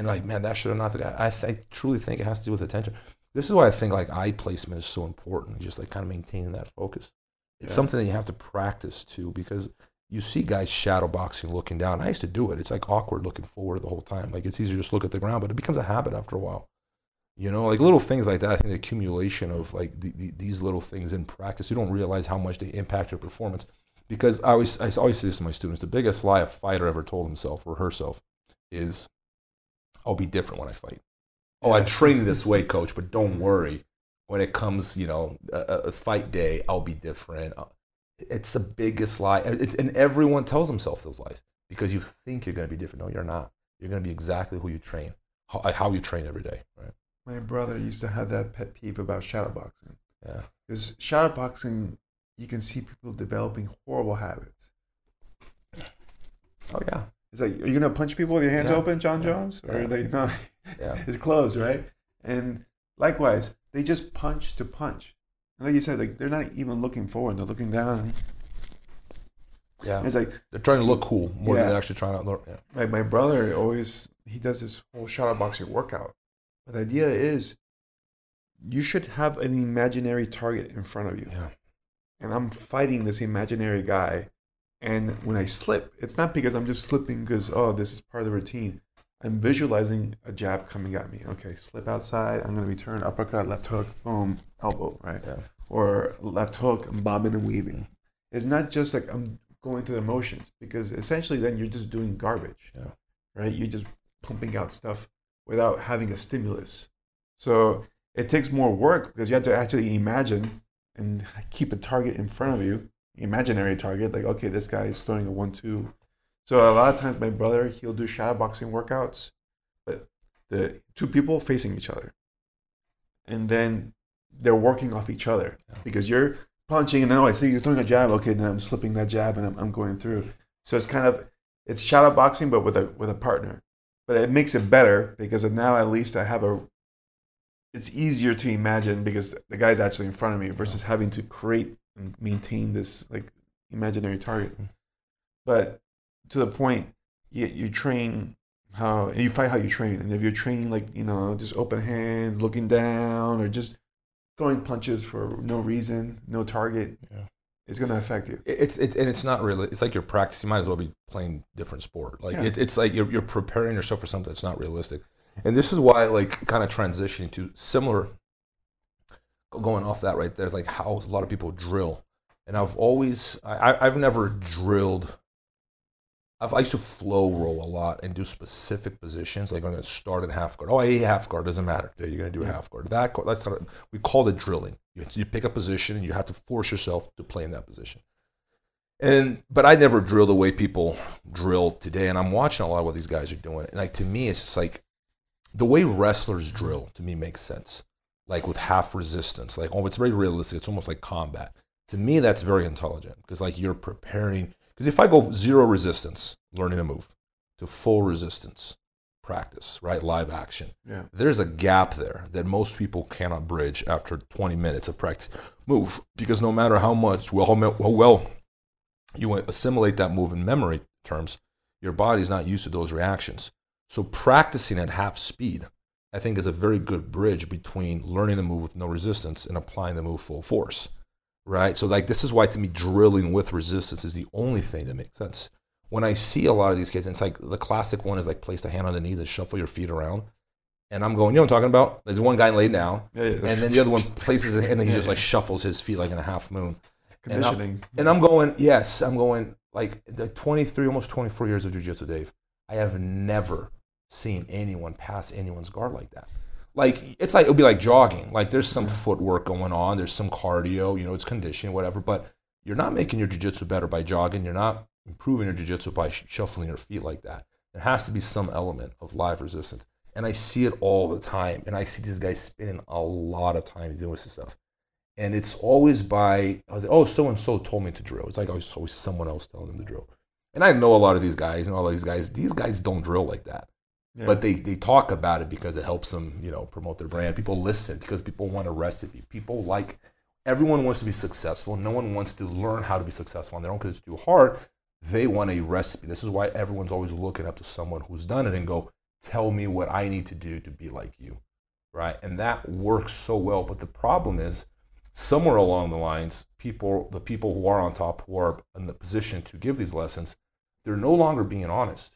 and like, man, that should have not the guy. I, I truly think it has to do with attention. This is why I think like eye placement is so important. Just like kind of maintaining that focus. It's Yeah. something that you have to practice too, because you see guys shadow boxing looking down. I used to do it. It's like awkward looking forward the whole time. Like it's easier to just look at the ground, but it becomes a habit after a while. You know, like little things like that. I think the accumulation of like the, the, these little things in practice, you don't realize how much they impact your performance. Because I always, I always say this to my students: the biggest lie a fighter ever told himself or herself is, "I'll be different when I fight." Oh, I trained this way, coach, but don't worry. When it comes, you know, a, a- fight day, I'll be different. Uh, It's the biggest lie, and it's, and everyone tells themselves those lies because you think you're going to be different. No, you're not. You're going to be exactly who you train, how, how you train every day. Right? My brother used to have that pet peeve about shadowboxing. Yeah. Because shadowboxing, you can see people developing horrible habits. Oh yeah. It's like, are you gonna punch people with your hands Yeah. open, John Yeah. Jones, or Yeah. are they not? Yeah. it's closed, right? And likewise, they just punch to punch. And like you said, like they're not even looking forward; they're looking down. Yeah. It's like They're trying to look cool more than they're actually trying to look. Yeah. like my brother always he does this whole shadowboxing workout. But the idea is, you should have an imaginary target in front of you. Yeah. and I'm fighting this imaginary guy. And when I slip, it's not because I'm just slipping because, oh, this is part of the routine. I'm visualizing a jab coming at me. Okay, slip outside. I'm going to return uppercut, left hook, boom, elbow, right? Yeah. Or left hook, I'm bobbing and weaving. It's not just like I'm going through the motions because essentially then you're just doing garbage, Yeah. right? You're just pumping out stuff without having a stimulus. So it takes more work because you have to actually imagine and keep a target in front of you, imaginary target. Like, okay, this guy is throwing a one-two. So a lot of times, my brother he'll do shadowboxing workouts, but the two people facing each other, and then they're working off each other Yeah. because you're punching, and then oh, I see you're throwing a jab. Okay, then I'm slipping that jab, and I'm, I'm going through. So it's kind of it's shadowboxing, but with a with a partner. But it makes it better because now at least I have a it's easier to imagine because the guy's actually in front of me versus having to create and maintain this like imaginary target. But to the point, you, you train how you fight how you train, and if you're training like you know just open hands, looking down, or just throwing punches for no reason, no target, Yeah. it's gonna affect you. It- It's it, and it's not really. It's like you're practicing. You might as well be playing different sport. Like Yeah. it, it's like you're you're preparing yourself for something that's not realistic. And this is why, like, kind of transitioning to similar. Going off that right there is like how a lot of people drill, and I've always I, I've never drilled. I've, I used to flow roll a lot and do specific positions. Like I'm going to start in half guard. Oh, I hate half guard. Doesn't matter. You're going to do a half guard. That that's not. We call it drilling. You, you pick a position and you have to force yourself to play in that position. And but I never drill the way people drill today, and I'm watching a lot of what these guys are doing. And like to me, it's just like the way wrestlers drill to me makes sense. Like with half resistance, like oh, it's very realistic. It's almost like combat. To me, that's very intelligent because like you're preparing. Because if I go zero resistance, learning to move, to full resistance, practice, right? Live action. Yeah. There's a gap there that most people cannot bridge after 20 minutes of practice. Move because no matter how much well how well you assimilate that move in memory terms, your body's not used to those reactions. So practicing at half speed, I think, is a very good bridge between learning the move with no resistance and applying the move full force. Right? So like this is why to me drilling with resistance is the only thing that makes sense when I see a lot of these kids, it's like the classic one is like place the hand on the knees and shuffle your feet around. And I'm going, you know what I'm talking about? There's one guy laid down, yeah, yeah. and then the other one places it, and then he just like shuffles his feet like in a half moon. Conditioning. And I'm, and I'm, going, yes, I'm going like the 23, almost 24 years of jujitsu, Dave. I have never seen anyone pass anyone's guard like that. Like it's like it would be like jogging. Like there's some footwork going on, there's some cardio, you know, it's conditioning, whatever. But you're not making your jujitsu better by jogging. You're not improving your jiu-jitsu by shuffling your feet like that. There has to be some element of live resistance. And I see it all the time. And I see these guys spending a lot of time doing this stuff. And it's always by, I was like, oh, so and so told me to drill. It's like oh, always, always someone else telling them to drill. And I know a lot of these guys and all of these guys, these guys don't drill like that. Yeah. But they, they talk about it because it helps them, you know, promote their brand. People listen because people want a recipe. People like, everyone wants to be successful. No one wants to learn how to be successful on their own because it's too hard. They want a recipe. This is why everyone's always looking up to someone who's done it and go, tell me what I need to do to be like you. Right. And that works so well. But the problem is, somewhere along the lines, people, the people who are on top, who are in the position to give these lessons, they're no longer being honest.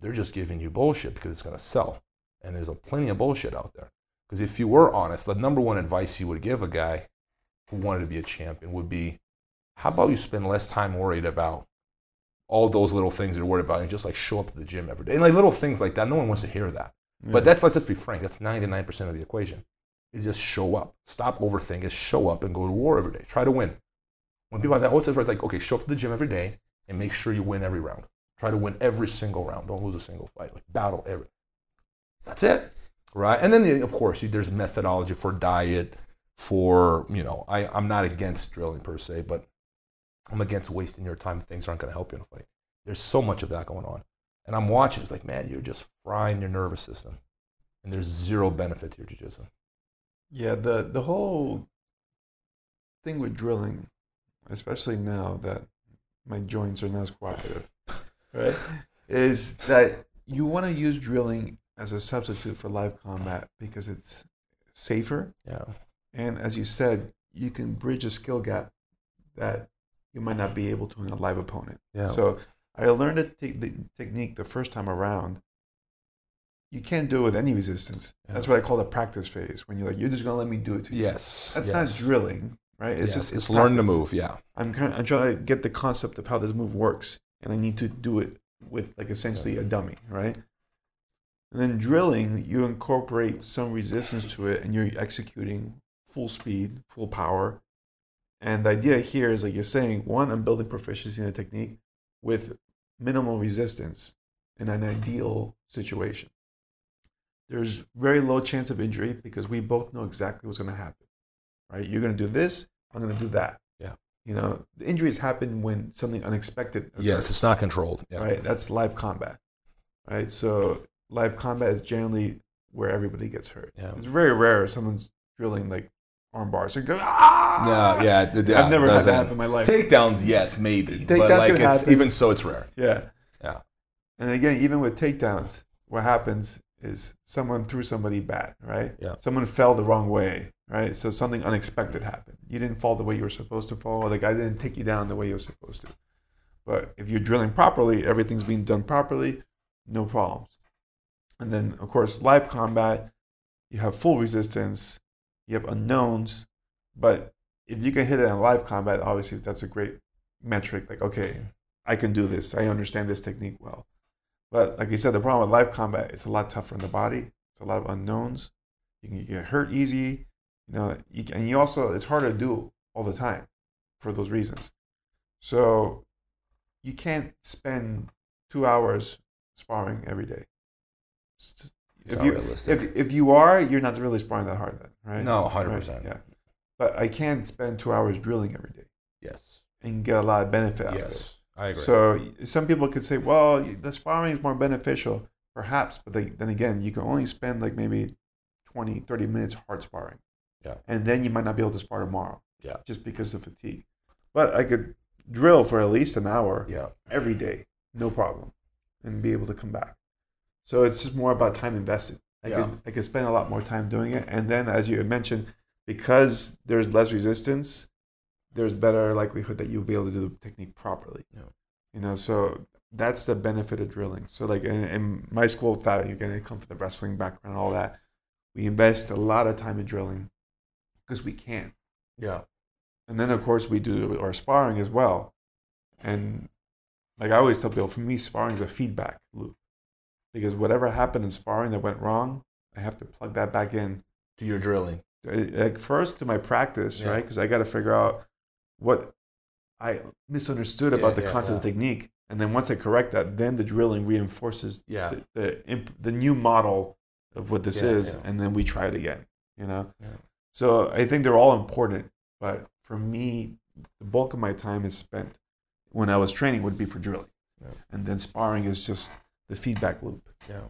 They're just giving you bullshit because it's going to sell. And there's a plenty of bullshit out there. Because if you were honest, the number one advice you would give a guy who wanted to be a champion would be, how about you spend less time worried about all those little things you're worried about and just like show up to the gym every day. And like little things like that, no one wants to hear that. Yeah. But that's let's just be frank, that's 99% of the equation. Is just show up. Stop overthinking, just show up and go to war every day. Try to win. When people have that, oh, it's like, okay, show up to the gym every day and make sure you win every round. Try to win every single round. Don't lose a single fight. Like battle every. That's it. Right. And then, the, of course, there's methodology for diet, for, you know, I, I'm not against drilling per se, but I'm against wasting your time. Things aren't going to help you in a fight. There's so much of that going on. And I'm watching, it's like, man, you're just frying your nervous system. And there's zero benefit to your jiu-jitsu. Yeah, the, the whole thing with drilling, especially now that my joints are not as cooperative, right, is that you want to use drilling as a substitute for live combat because it's safer. Yeah. And as you said, you can bridge a skill gap that you might not be able to in a live opponent. Yeah. So I learned the, the technique the first time around. You can't do it with any resistance. Yeah. That's what I call the practice phase. When you're like, you're just gonna let me do it to you. Yes. That's yes. not drilling, right? It's yes. just it's, it's learn to move. Yeah. I'm kind of, I'm trying to get the concept of how this move works, and I need to do it with like essentially a dummy, right? And then drilling, you incorporate some resistance to it, and you're executing full speed, full power, and the idea here is like you're saying, one, I'm building proficiency in a technique with minimal resistance in an ideal situation. There's very low chance of injury because we both know exactly what's going to happen. Right? You're going to do this, I'm going to do that. You know, the injuries happen when something unexpected occurs, Yes, it's not controlled. Yeah. Right? That's live combat. Right? So live combat is generally where everybody gets hurt. Yeah. It's very rare someone's drilling like arm bars and go ah. Yeah, yeah. yeah I've never had that happen in my life. Takedowns, yes, maybe. Takedowns but like it's, happen. even so, it's rare. Yeah, yeah. And again, even with takedowns, what happens is someone threw somebody bad, right? Yeah. Someone fell the wrong way, right? So something unexpected happened. You didn't fall the way you were supposed to fall. Or the guy didn't take you down the way you were supposed to. But if you're drilling properly, everything's being done properly, no problems. And then, of course, live combat, you have full resistance you have unknowns, but if you can hit it in live combat, obviously that's a great metric. Like, okay, I can do this. I understand this technique well. But like you said, the problem with live combat, it's a lot tougher in the body. It's a lot of unknowns. You can get hurt easy. You know, you and you also it's hard to do all the time for those reasons. So you can't spend two hours sparring every day. It's just- if you realistic. if if you are, you're not really sparring that hard then, right? No, 100%. Yeah, but I can't spend two hours drilling every day yes. and get a lot of benefit out of it. Yes. I agree. So some people could say, well, the sparring is more beneficial, perhaps, but they, then again, you can only spend like maybe 20, 30 minutes hard sparring. Yeah. And then you might not be able to spar tomorrow. Yeah. Just because of fatigue. But I could drill for at least an hour yeah. every day, no problem, and be able to come back. So it's just more about time invested. I Yeah. could I could spend a lot more time doing it, and then as you had mentioned, because there's less resistance, there's better likelihood that you'll be able to do the technique properly. Yeah. You know, so that's the benefit of drilling. So like in, in my school of thought, going to come from the wrestling background and all that. We invest a lot of time in drilling because we can. Yeah. And then, of course, we do our sparring as well. And like I always tell people, for me, sparring is a feedback loop because whatever happened in sparring that went wrong, I have to plug that back in. To your drilling. Uh, like first to my practice, Yeah. right? Because I got to figure out what I misunderstood Yeah, about the yeah, concept of technique, and then once I correct that, then the drilling reinforces Yeah. the the, imp- the new model of what this is, and then we try it again. You know. So I think they're all important, but for me, the bulk of my time is spent when I was training would be for drilling, Yeah. and then sparring is just the feedback loop. Yeah.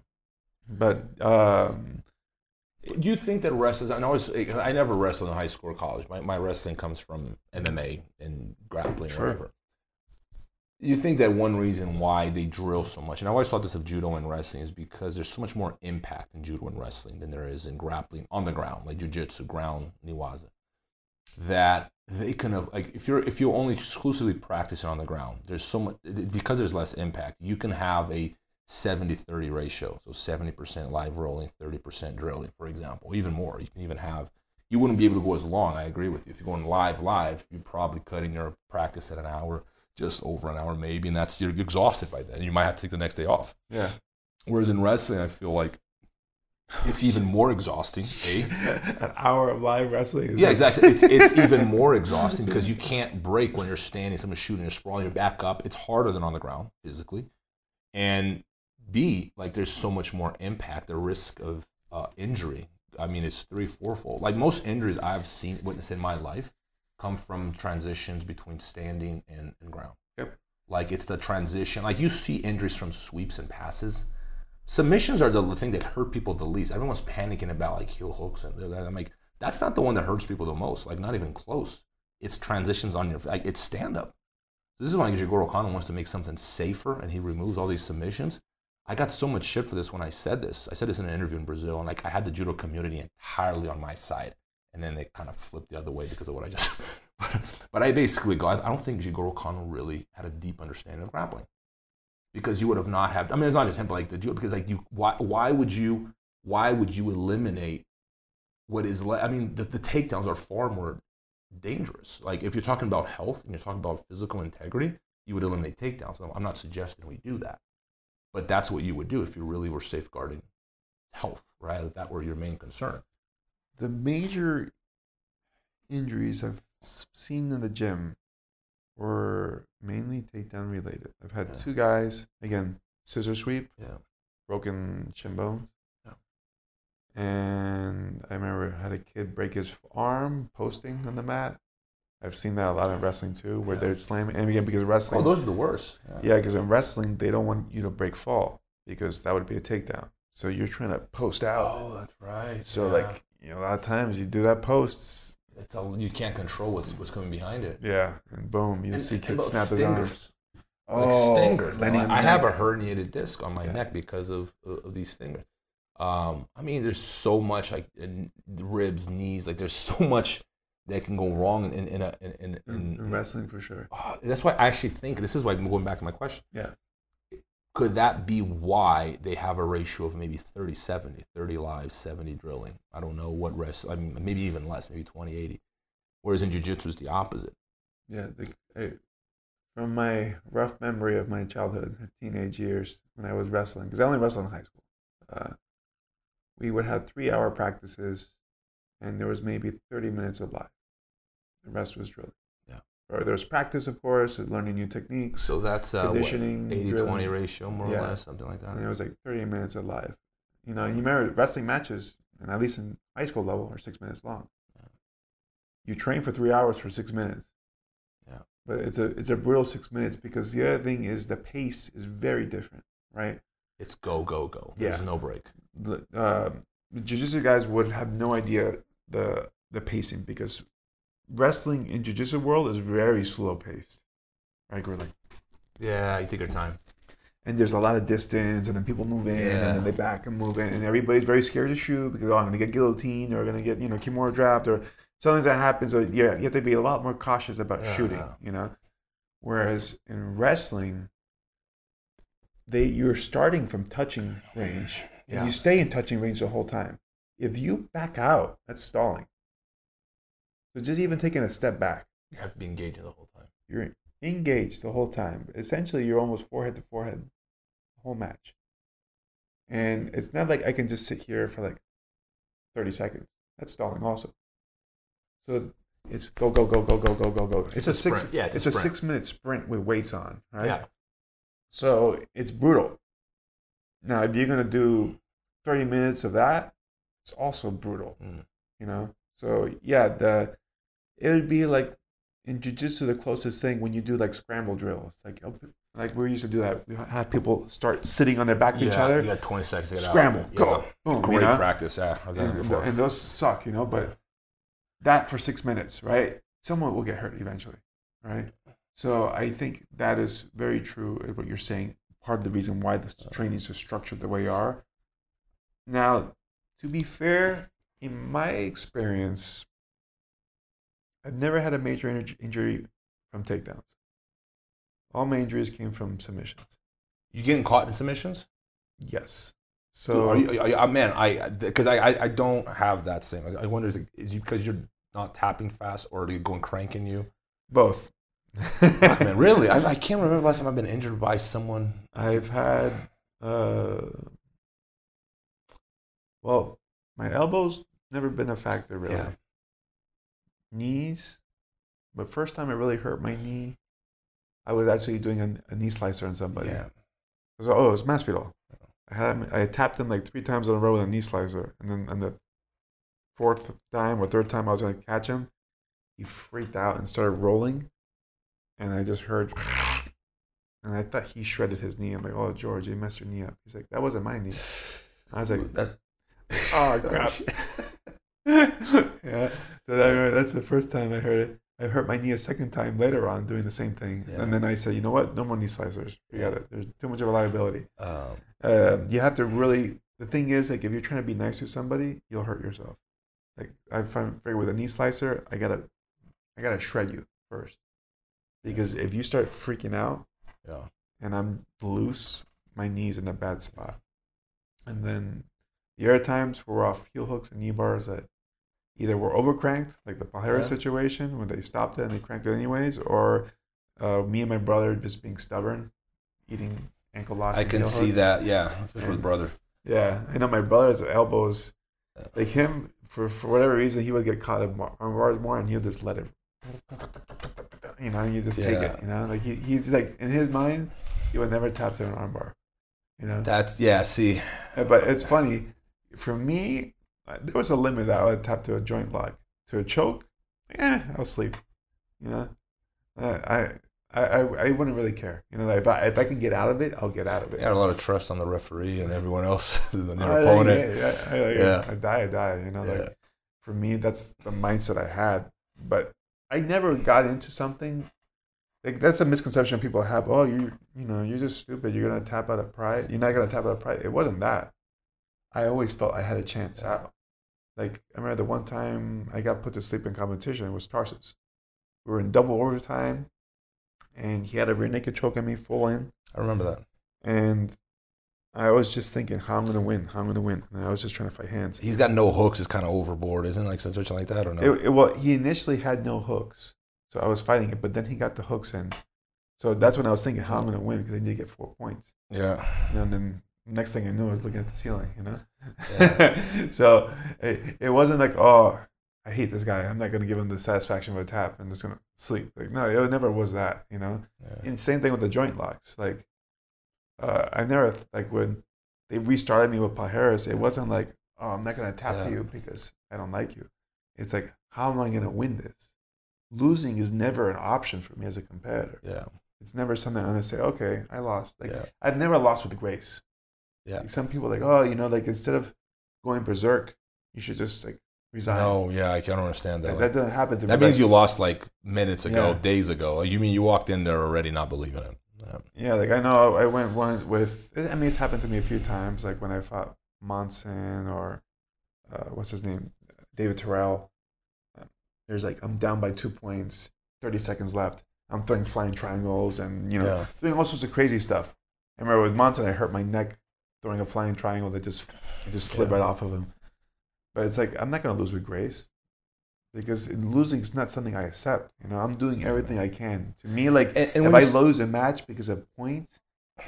But um, Do you think that wrestlers? I always, I never wrestled in high school or college. My, my wrestling comes from MMA and grappling, Sure. or whatever. You think that one reason why they drill so much, and I always thought this of judo and wrestling, is because there's so much more impact in judo and wrestling than there is in grappling on the ground, like jujitsu, ground, niwaza. That they can have, like, if you're if you only exclusively practice it on the ground, there's so much because there's less impact. You can have a 70-30 ratio, so 70% live rolling, 30% drilling, for example, even more. You can even have you wouldn't be able to go as long. I agree with you. If you're going live, live, you're probably cutting your practice at an hour, just over an hour maybe, and that's you're exhausted by then. You might have to take the next day off. yeah, Whereas in wrestling, I feel like it's even more exhausting. A, an hour of live wrestling. Is yeah, like- exactly. It's it's even more exhausting because you can't break when you're standing. Someone's shooting, you're sprawling, you're back up. It's harder than on the ground physically, and B, like there's so much more impact. The risk of uh, injury. I mean, it's three, fourfold. Like most injuries I've seen, witnessed in my life, come from transitions between standing and, and ground. Yep. Like it's the transition. Like you see injuries from sweeps and passes. Submissions are the thing that hurt people the least. Everyone's panicking about like heel hooks and that. I'm like, that's not the one that hurts people the most. Like not even close. It's transitions on your like it's stand up. This is why Jigoro Kano wants to make something safer and he removes all these submissions. I got so much shit for this when I said this. I said this in an interview in Brazil, and like I had the judo community entirely on my side, and then they kind of flipped the other way because of what I just. but I basically go. I don't think Jigoro Kano really had a deep understanding of grappling, because you would have not had. I mean, it's not just him, but like the judo. Because like you, why why would you why would you eliminate what is? Le- I mean, the, the takedowns are far more dangerous. Like if you're talking about health and you're talking about physical integrity, you would eliminate takedowns. I'm not suggesting we do that. But that's what you would do if you really were safeguarding health, right? If that were your main concern. The major injuries I've seen in the gym were mainly takedown related. I've had Yeah. two guys again scissor sweep, Yeah. broken shin bones. Yeah. And I remember I had a kid break his arm posting on the mat. I've seen that a lot in wrestling too, where they're slamming. And again, because oh, wrestling, Oh, those are the worst. yeah, because in wrestling they don't want you to break fall because that would be a takedown. So you're trying to post out. Oh, that's right. so like you know, a lot of times you do that posts, it's a, you can't control what's what's coming behind it. yeah, and boom, you And- see kids snap his arm. stingers. Like stingers. landing I, I have a herniated disc on my Yeah. neck because of, of these stingers. Um, I mean, there's so much like in ribs, knees. Like there's so much that can go wrong in in a, in, in, in wrestling for sure. Oh, that's why I actually think this is why I'm going back to my question. Yeah. Could that be why they have a ratio of maybe 30 70, 30 live, 70 drilling? I don't know what rest, I mean, maybe even less, maybe 20 80. Whereas in jiu jitsu, it's the opposite. Yeah, the, I, from my rough memory of my childhood, teenage years when I was wrestling, because I only wrestled in high school, uh, we would have three-hour practices, and there was maybe thirty minutes of live. The rest was drilling. Yeah. Or there's practice, of course, and learning new techniques, So that's uh, what, conditioning, 80 drilling. 20 ratio, more Yeah. or less, something like that. and it was like 30 minutes of live. You know, you remember wrestling matches, and at least in high school level, are six minutes long. You train for three hours for six minutes. Yeah. But it's a it's a brutal six minutes because the other thing is the pace is very different, right? It's go, go, go. There's no break. The um, jiu-jitsu guys would have no idea the the pacing because wrestling in jiu-jitsu world is very slow paced, right? We're like, Yeah, you take your time. and there's a lot of distance, and then people move in, Yeah. and then they back and move in, and everybody's very scared to shoot because oh, I'm gonna get guillotined or I'm gonna get you know kimura dropped or something that happens. So yeah, you have to be a lot more cautious about Yeah. shooting, you know. Whereas in wrestling, they you're starting from touching range, and Yeah. you stay in touching range the whole time. If you back out, that's stalling. So just even taking a step back, You have to be engaged the whole time. you're engaged the whole time. Essentially, you're almost forehead to forehead the whole match. And it's not like I can just sit here for like 30 seconds. That's stalling also. So it's go, go, go, go, go, go, go, go. It's, a a six sprint. Yeah, it's it's, a a, six minute sprint with weights on, right? Yeah. So it's brutal. Now, if you're gonna do 30 minutes of that, it's also brutal Mm. you know so yeah the it would be like in jiu-jitsu the closest thing when you do like scramble drills like like we used to do that we have people start sitting on their back to each other You got 20 seconds to get scramble out. go boom Great you know? practice. Yeah, I've done it and, before. and those suck you know but that for six minutes right someone will get hurt eventually right so i think that is very true what you're saying part of the reason why the trainings are structured the way they are now to be fair in my experience i've never had a major inj- injury from takedowns all my injuries came from submissions you getting caught in submissions? yes So are you, are you, uh, man, I because I, I I don't have that same. I wonder is you because you're not tapping fast or are you going cranking you? both man, really, I, I can't remember the last time I've been injured by someone. I've had, uh, well, my elbows never been a factor really. Yeah. Knees, but first time it really hurt my knee, I was actually doing a, a knee slicer on somebody. Yeah, I was like, oh, it was Masvidal. I had him, I tapped him like three times in a row with a knee slicer, and then on the fourth time or third time I was gonna catch him, he freaked out and started rolling, and I just heard, and I thought he shredded his knee. I'm like, oh George, you messed your knee up. He's like, that wasn't my knee. I was like, that. oh crap. yeah, so that, that's the first time I heard it. I hurt my knee a second time later on doing the same thing, Yeah. and then I said, you know what? No more knee slicers. Forget it. There's too much of a liability Um, uh, you have to really the thing is like if you're trying to be nice to somebody you'll hurt yourself like i find figure with a knee slicer i gotta i gotta shred you first because if you start freaking out yeah, and i'm loose my knee's in a bad spot and then the other times where we're off heel hooks and knee bars that either we're overcranked like the Palhares Yeah. situation when they stopped it and they cranked it anyways or uh, me and my brother just being stubborn eating ankle locks I and can see hooks. that. Yeah, especially with brother. Yeah, I know my brother's elbows, like him, for, for whatever reason, he would get caught in bars more, and he'll just let it, you know, you just take it, you know, like he, he's like in his mind, he would never tap to an armbar, you know. That's yeah. See, Uh, But it's funny, for me, there was a limit that I would tap to a joint lock, to a choke, eh, I'll sleep, you know. Uh, I. I, I, I wouldn't really care, you know. Like if I if I can get out of it, I'll get out of it. I had a lot of trust on the referee and everyone else, and their I- opponent. Yeah, yeah, I, I, Yeah. I die, I die. You know, Yeah. like for me, that's the mindset I had. But I never got into something. Like that's a misconception people have. Oh, you, you know, you're just stupid. You're gonna tap out of pride. You're not gonna tap out of pride. It wasn't that. I always felt I had a chance out. Like I remember the one time I got put to sleep in competition. It was Tarsis. We were in double overtime, and he had a rear naked choke on me full in. I remember that. And I was just thinking how I'm gonna win, how I'm gonna win, and I was just trying to fight hands. He's got no hooks. Is kind of overboard, isn't it? Like something like that, or no? It, it- well, he initially had no hooks, so I was fighting it, but then he got the hooks in. So that's when I was thinking how I'm gonna win because I need to get four points. yeah. And then next thing I knew, I was looking at the ceiling. You know, Yeah. so it, it wasn't like oh I hate this guy. I'm not gonna give him the satisfaction of a tap. I'm just gonna sleep. Like no, it never was that. You know. Yeah. And same thing with the joint locks. Like, uh, I never like when they restarted me with Paul Harris. It wasn't like, oh, I'm not gonna tap Yeah. you because I don't like you. It's like, how am I gonna win this? Losing is never an option for me as a competitor. Yeah. It's never something I'm gonna say, okay, I lost. Like Yeah. I've never lost with grace. Yeah. Like, some people are like, oh, you know, like instead of going berserk, you should just like resign. No, yeah, I can't understand that. that, Like, that doesn't happen to me. that means Like, you lost like minutes ago, Yeah. days ago. You mean you walked in there already not believing it? Yeah. Yeah, like I know I went one with. I mean, it's happened to me a few times. Like when I fought Monson or uh, what's his name, David Terrell. Um, There's like I'm down by two points, thirty seconds left. I'm throwing flying triangles and you know yeah. doing all sorts of crazy stuff. I remember with Monson, I hurt my neck throwing a flying triangle that just just slid Yeah. right off of him. But it's like I'm not gonna lose with grace. Because in losing is not something I accept. You know, I'm doing everything I can. To me, like And, and if I lose a match because of points,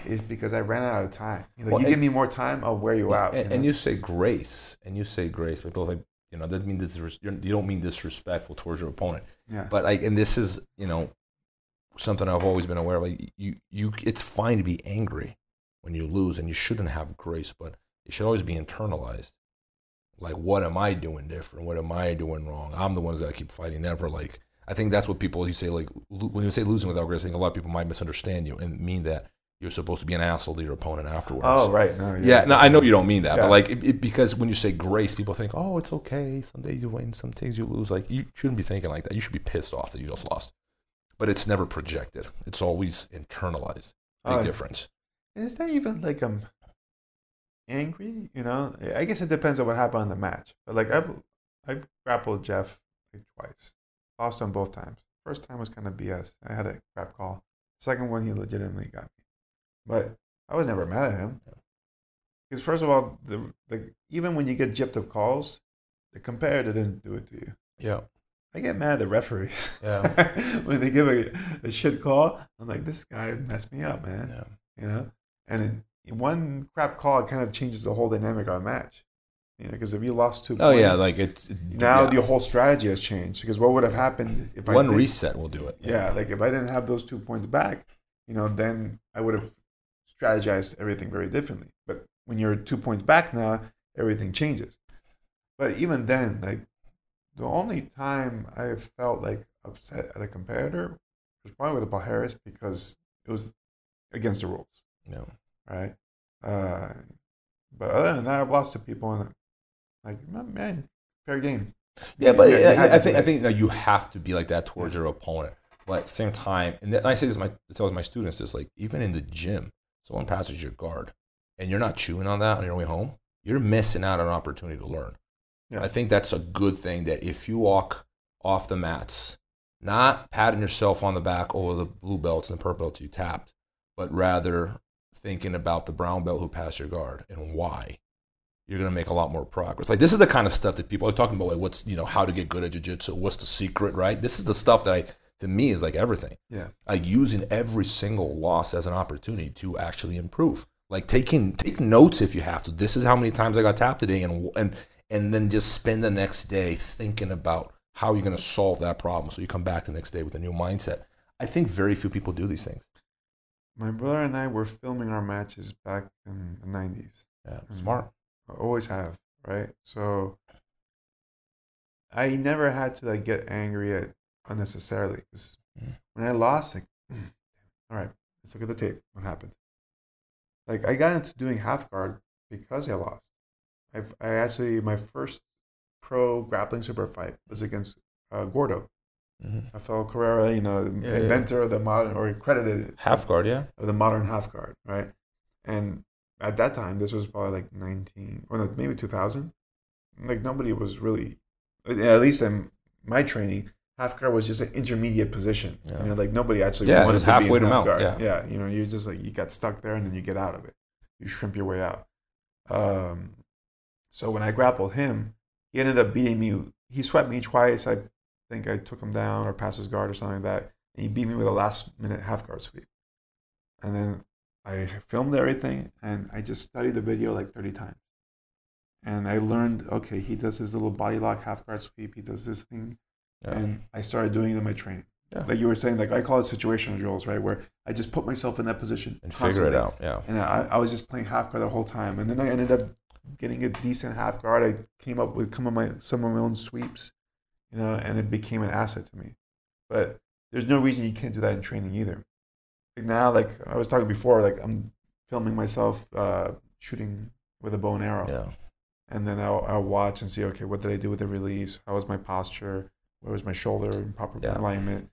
is because I ran out of time. You know, Well, you and- give me more time, I'll wear you out. and, you and you say grace, and you say grace, but like you know, doesn't mean this. You don't mean disrespectful towards your opponent. yeah, But like, and this is you know something I've always been aware of. Like you, you, it's fine to be angry when you lose, and you shouldn't have grace, but it should always be internalized. Like, what am I doing different? What am I doing wrong? I'm the ones that I keep fighting. Never like. I think that's what people you say like when you say losing without grace. I think a lot of people might misunderstand you and mean that you're supposed to be an asshole to your opponent afterwards. oh right, no, Yeah, no, I know you don't mean that, Yeah. but like, it, it, because when you say grace, people think, oh, it's okay. Some days you win, some days you lose. Like, you shouldn't be thinking like that. You should be pissed off that you just lost. But it's never projected. It's always internalized. Big Uh, difference. Is that even like I'm angry? You know, I guess it depends on what happened on the match. But like I've I've grappled Jeff like twice, lost him both times. First time was kind of BS. I had a crap call. Second one, he legitimately got me. But I was never mad at him. Because first of all, the, the even when you get gypped of calls, the competitor didn't do it to you. Yeah. I get mad at the referees. Yeah. when they give a, a shit call, I'm like, this guy messed me up, man. Yeah. You know? And in one crap call, kind of changes the whole dynamic of a match. You know, because if you lost two Oh, points, yeah. Like, it's now yeah. the whole strategy has changed. Because what would have happened if I one did- reset will do it. yeah, like if I didn't have those two points back, you know, then I would have strategized everything very differently. But when you're two points back now, everything changes. But even then, like the only time I felt like upset at a competitor was probably with Paul Harris because it was against the rules, Yeah. right? Uh, but other than that, I've lost to people and like, man, fair game. Yeah, but You- you I- I, think I think that you have to be like that towards your opponent. But at the same time, and I say this to my tell my students is like even in the gym, someone passes your guard, and you're not chewing on that on your way home, you're missing out on an opportunity to learn. Yeah. I think that's a good thing that if you walk off the mats, not patting yourself on the back over the blue belts and the purple belts you tapped, but rather thinking about the brown belt who passed your guard and why you're going to make a lot more progress. Like this is the kind of stuff that people are talking about. Like what's you know how to get good at jiu-jitsu, what's the secret, right? This is the stuff that I to me is like everything. Yeah. Like using every single loss as an opportunity to actually improve. Like taking take notes if you have to. This is how many times I got tapped today, and and and then just spend the next day thinking about how you're going to solve that problem. So you come back the next day with a new mindset. I think very few people do these things. My brother and I were filming our matches back in the 90s. Yeah, Mhm. smart. I always have, right? So I never had to like get angry at unnecessarily. 'cause Mm. when I lost, like, all right, let's look at the tape. What happened? Like I got into doing half guard because I lost. I've, I actually my first pro grappling super fight was against uh, Gordo, Mm-hmm. Rafael Correa, you know, Yeah, yeah. inventor of the modern or credited Half guard, yeah. of the modern half guard, right? And at that time, this was probably like 19 or like maybe 2000. Like nobody was really, at least in my training, half guard was just an intermediate position. Yeah. You know, like nobody actually Yeah, wanted to be in half guard. yeah. yeah, you know, you just like you got stuck there and then you get out of it. You shrimp your way out. Um, so when I grappled him, he ended up beating me. He swept me twice. I think I took him down or passed his guard or something like that. And he beat me with a last minute half guard sweep. And then I filmed everything and I just studied the video like 30 times. and I learned okay, he does his little body lock half guard sweep, he does this thing, Yeah. and I started doing it in my training. Yeah. Like you were saying, like I call it situational drills, right? Where I just put myself in that position and figure it out. Yeah. And I, I was just playing half guard the whole time, and then I ended up getting a decent half guard. I came up with some of my some of my own sweeps, you know, and it became an asset to me. But there's no reason you can't do that in training either. Like now, like I was talking before, like I'm filming myself uh, shooting with a bow and arrow, Yeah. and then I'll, I'll watch and see, okay, what did I do with the release? How was my posture? Where was my shoulder in proper Yeah. alignment?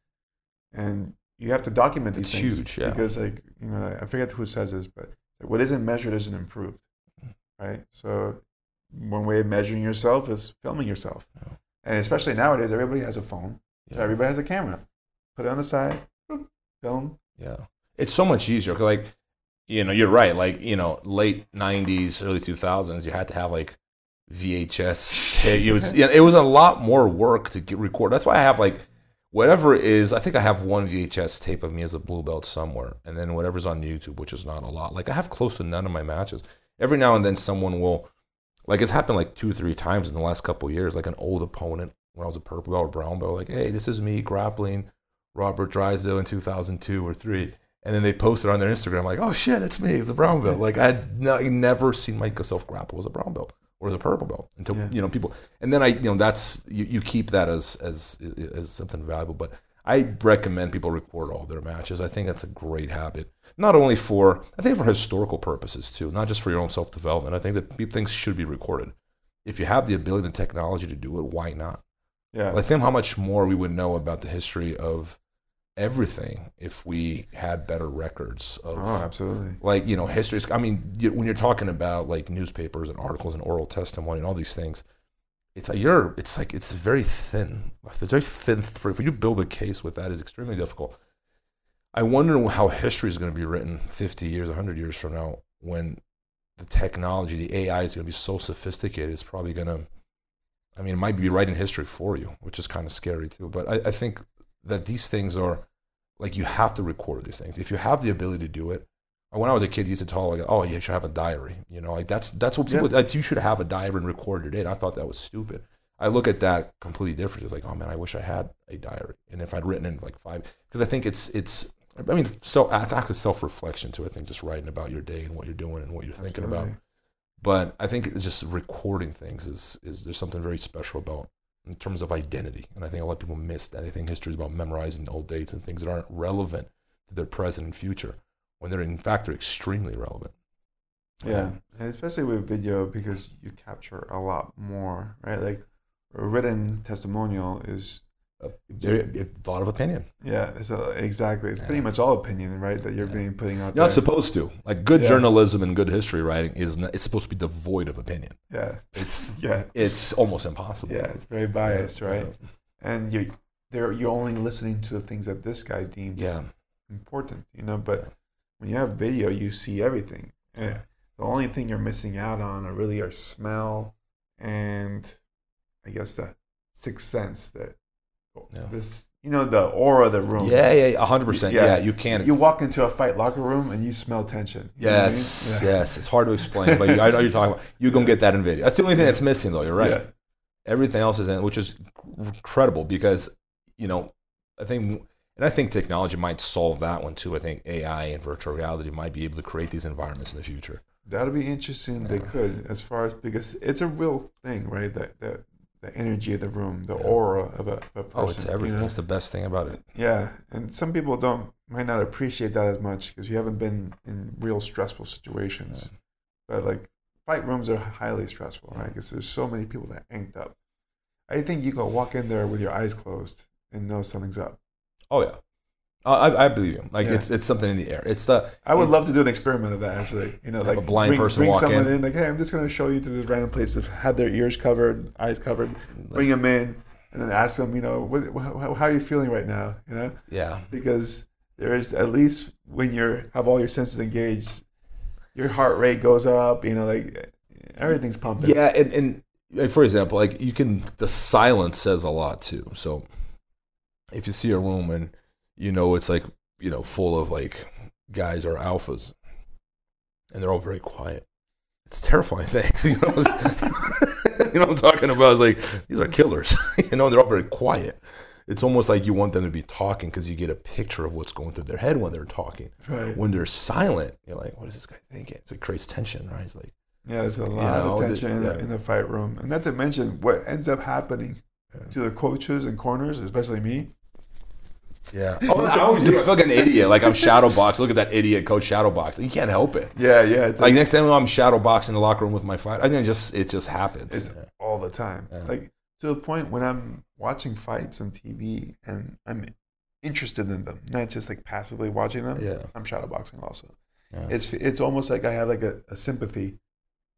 And you have to document these It's things huge, yeah. because, like, you know, I forget who says this, but what isn't measured isn't improved, right? So, one way of measuring yourself is filming yourself, Yeah. And especially nowadays, everybody has a phone, so everybody has a camera. Put it on the side, boop, film. Yeah. It's so much easier. 'cause, like, you know, you're right. Like, you know, late '90s, early 2000s, you had to have like VHS. It was, you know, it was a lot more work to get record. That's why I have like whatever it is. I think I have one VHS tape of me as a blue belt somewhere, and then whatever's on YouTube, which is not a lot. Like, I have close to none of my matches. Every now and then, someone will, like, it's happened like two, three times in the last couple of years. Like, an old opponent when I was a purple belt or brown belt, like, hey, this is me grappling Robert Drysdale in 2002 or three. And then they posted on their Instagram, like, oh shit, it's me. It's a brown belt. Like, I had no, never seen myself grapple as a brown belt or as a purple belt until, Yeah. you know, people. And then I, you know, that's, you, you keep that as, as, as something valuable. But I recommend people record all their matches. I think that's a great habit. Not only for, I think for historical purposes too, not just for your own self development. I think that things should be recorded. If you have the ability and technology to do it, why not? Yeah, I think how much more we would know about the history of everything if we had better records of oh, absolutely. like you know history. I mean, you, when you're talking about like newspapers and articles and oral testimony and all these things, it's like you're. It's like it's very thin. It's very thin. For if you build a case with that, is extremely difficult. I wonder how history is going to be written 50 years, 100 years from now when the technology, the AI is going to be so sophisticated. It's probably going to. I mean, it might be writing history for you, which is kind of scary too. But I, I think that these things are like you have to record these things. If you have the ability to do it, uh, when I was a kid, you used to tell like, "Oh, you should have a diary." You know, like that's that's what people like. You should have a diary and record your day. And I thought that was stupid. I look at that completely different. It's like, oh man, I wish I had a diary. And if I'd written in like five, because I think it's it's. I mean, so uh, it's actually self reflection too. I think just writing about your day and what you're doing and what you're thinking about. But I think just recording things is is there's something very special about in terms of identity. And I think a lot of people miss that. They think history is about memorizing old dates and things that aren't relevant to their present and future when they're in fact they're extremely relevant. Yeah, and especially with video because you capture a lot more, right? Like a written testimonial is A, lot of opinion. yeah, a, exactly. It's Yeah. pretty much all opinion, right? That you're Yeah. being putting out You're not supposed to. Like good Yeah. journalism and good history writing is not, it's supposed to be devoid of opinion. yeah, It's yeah, it's almost impossible. yeah. It's very biased, right? And you, they're you're only listening to the things that this guy deems Yeah. important, you know. But when you have video, you see everything. And the only thing you're missing out on are really are smell and I guess the sixth sense that Yeah. this, you know, the aura of the room. Yeah, yeah, hundred percent. Yeah. Yeah, you can't. You walk into a fight locker room and you smell tension. You what I mean? yes, Yeah. yes. It's hard to explain, but you, I know you're talking about. You gonna get that in video. That's the only thing that's missing, though. You're right. Yeah. Everything else is in, which is incredible because you know, I think, and I think technology might solve that one too. I think AI and virtual reality might be able to create these environments in the future. That'll be interesting. They could, as far as because it's a real thing, right? That that the energy of the room, the Yeah. aura of a, of a person. Oh, it's you everything. know? It's the best thing about it. Yeah, and some people don't might not appreciate that as much because you haven't been in real stressful situations. But like fight rooms are highly stressful, right? Because there's so many people that are amped up. I think you can walk in there with your eyes closed and know something's up. Oh yeah, I, I I believe you. Like Yeah. it's it's something in the air. It's the I would love to do an experiment of that actually. You know, Have like a blind bring, person bring walk someone in. in. like, hey, I'm just gonna show you to this random place that had their ears covered, eyes covered. Bring them in, and then ask them, you know, what, how, how are you feeling right now? You know, yeah. because there is at least when you're have all your senses engaged, your heart rate goes up. You know, like everything's pumping. Yeah, and, and like, for example, like you can the silence says a lot too. So if you see a room and you know it's like you know full of like guys or alphas, and they're all very quiet, it's terrifying things. You know, you know what I'm talking about? It's like these are killers. you know, they're all very quiet. It's almost like you want them to be talking because you get a picture of what's going through their head when they're talking. Right. When they're silent, you're like, what is this guy thinking? So it creates tension, right? It's like, Yeah, there's a lot know, of the- tension in, the, yeah. in the fight room, and not to mention what ends up happening Yeah. to the coaches and corners, especially me. Yeah. Oh, I always do. I feel like an idiot. Like I'm shadow box. Look at that idiot coach shadow box. You can't help it. Yeah, yeah, it's Like next time I'm shadow boxing in the locker room with my fight, I mean, it just it just happens. It's all the time. Yeah. Like to the point when I'm watching fights on TV and I'm interested in them, not just like passively watching them. yeah. I'm shadowboxing also. Yeah. It's it's almost like I have like a, a sympathy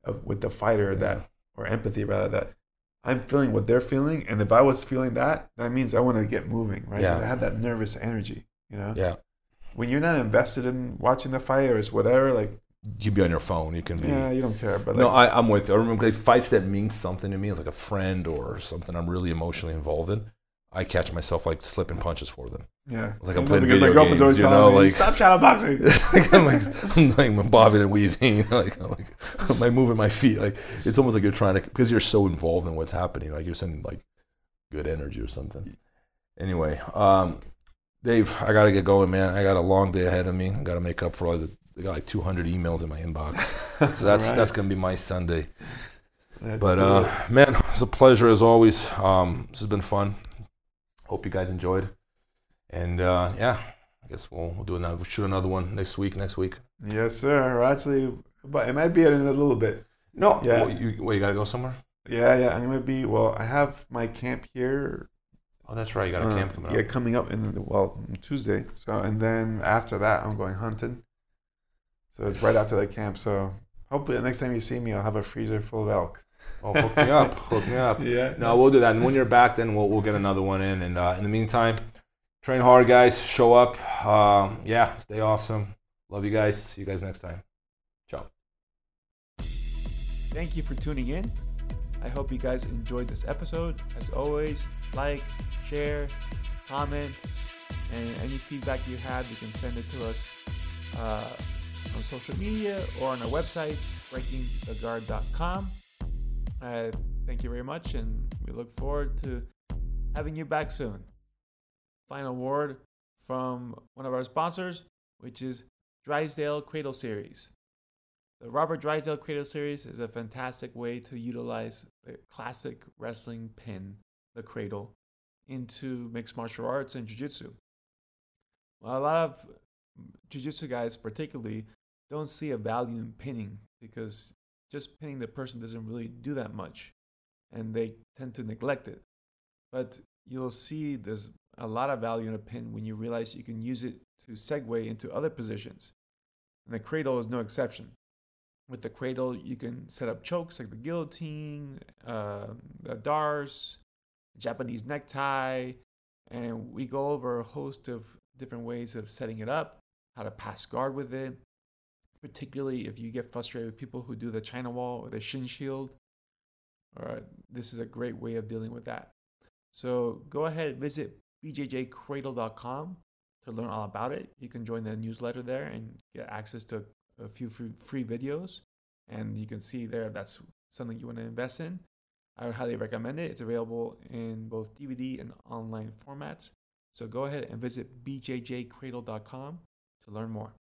of, with the fighter that or empathy rather that I'm feeling what they're feeling, and if I was feeling that, that means I want to get moving, right? Yeah. I have that nervous energy, you know. yeah. When you're not invested in watching the fight or it's whatever, like You can be on your phone. You can be. yeah, you don't care. But no, like, I, I'm with you. I remember like, fights that mean something to me, like a friend or something I'm really emotionally involved in. I catch myself like slipping punches for them. Yeah, like I'm playing video my girlfriend's always games, you know, me, like- stop shadowboxing. like I'm like I'm like bobbing and weaving, like I'm like I'm like moving my feet. Like it's almost like you're trying to because you're so involved in what's happening. Like you're sending like good energy or something. Anyway, um, Dave, I gotta get going, man. I got a long day ahead of me. I gotta make up for all the. I got like 200 emails in my inbox, so that's Alright. that's gonna be my Sunday. That's But cool. uh, man, it's a pleasure as always. Um, this has been fun. Hope you guys enjoyed. And uh, yeah, I guess we'll, we'll do another we'll shoot another one next week. Next week. yes, sir. Or Actually, but it might be in a little bit. No, Yeah. What, you, what, you gotta go somewhere? Yeah, yeah. I'm gonna be. Well, I have my camp here. Oh, that's right. You got a uh, camp coming Yeah, coming up in the, well Tuesday. So and then after that, I'm going hunting. So it's right after the camp. So hopefully the next time you see me, I'll have a freezer full of elk. Oh, hook me up. Hook me up. Yeah. No, we'll do that. And when you're back, then we'll, we'll get another one in. And uh, in the meantime, train hard, guys. Show up. Um, yeah, stay awesome. Love you guys. See you guys next time. Ciao. Thank you for tuning in. I hope you guys enjoyed this episode. As always, like, share, comment, and any feedback you have, you can send it to us uh, on social media or on our website, breakingtheguard.com. Uh, thank you very much, and we look forward to having you back soon. Final word from one of our sponsors, which is Drysdale Cradle Series. The Robert Drysdale Cradle Series is a fantastic way to utilize the classic wrestling pin, the cradle, into mixed martial arts and jiu-jitsu. Well, a lot of jiu-jitsu guys particularly don't see a value in pinning because just pinning the person doesn't really do that much and they tend to neglect it. But you'll see there's a lot of value in a pin when you realize you can use it to segue into other positions. And the cradle is no exception. With the cradle, you can set up chokes like the guillotine, uh, the D'Arce, Japanese necktie, and we go over a host of different ways of setting it up, how to pass guard with it, particularly if you get frustrated with people who do the China wall or the shin shield. All right, this is a great way of dealing with that. So go ahead, visit bjjcradle.com to learn all about it. You can join the newsletter there and get access to a few free, free videos. And you can see there if that's something you want to invest in. I would highly recommend it. It's available in both DVD and online formats. So go ahead and visit bjjcradle.com to learn more.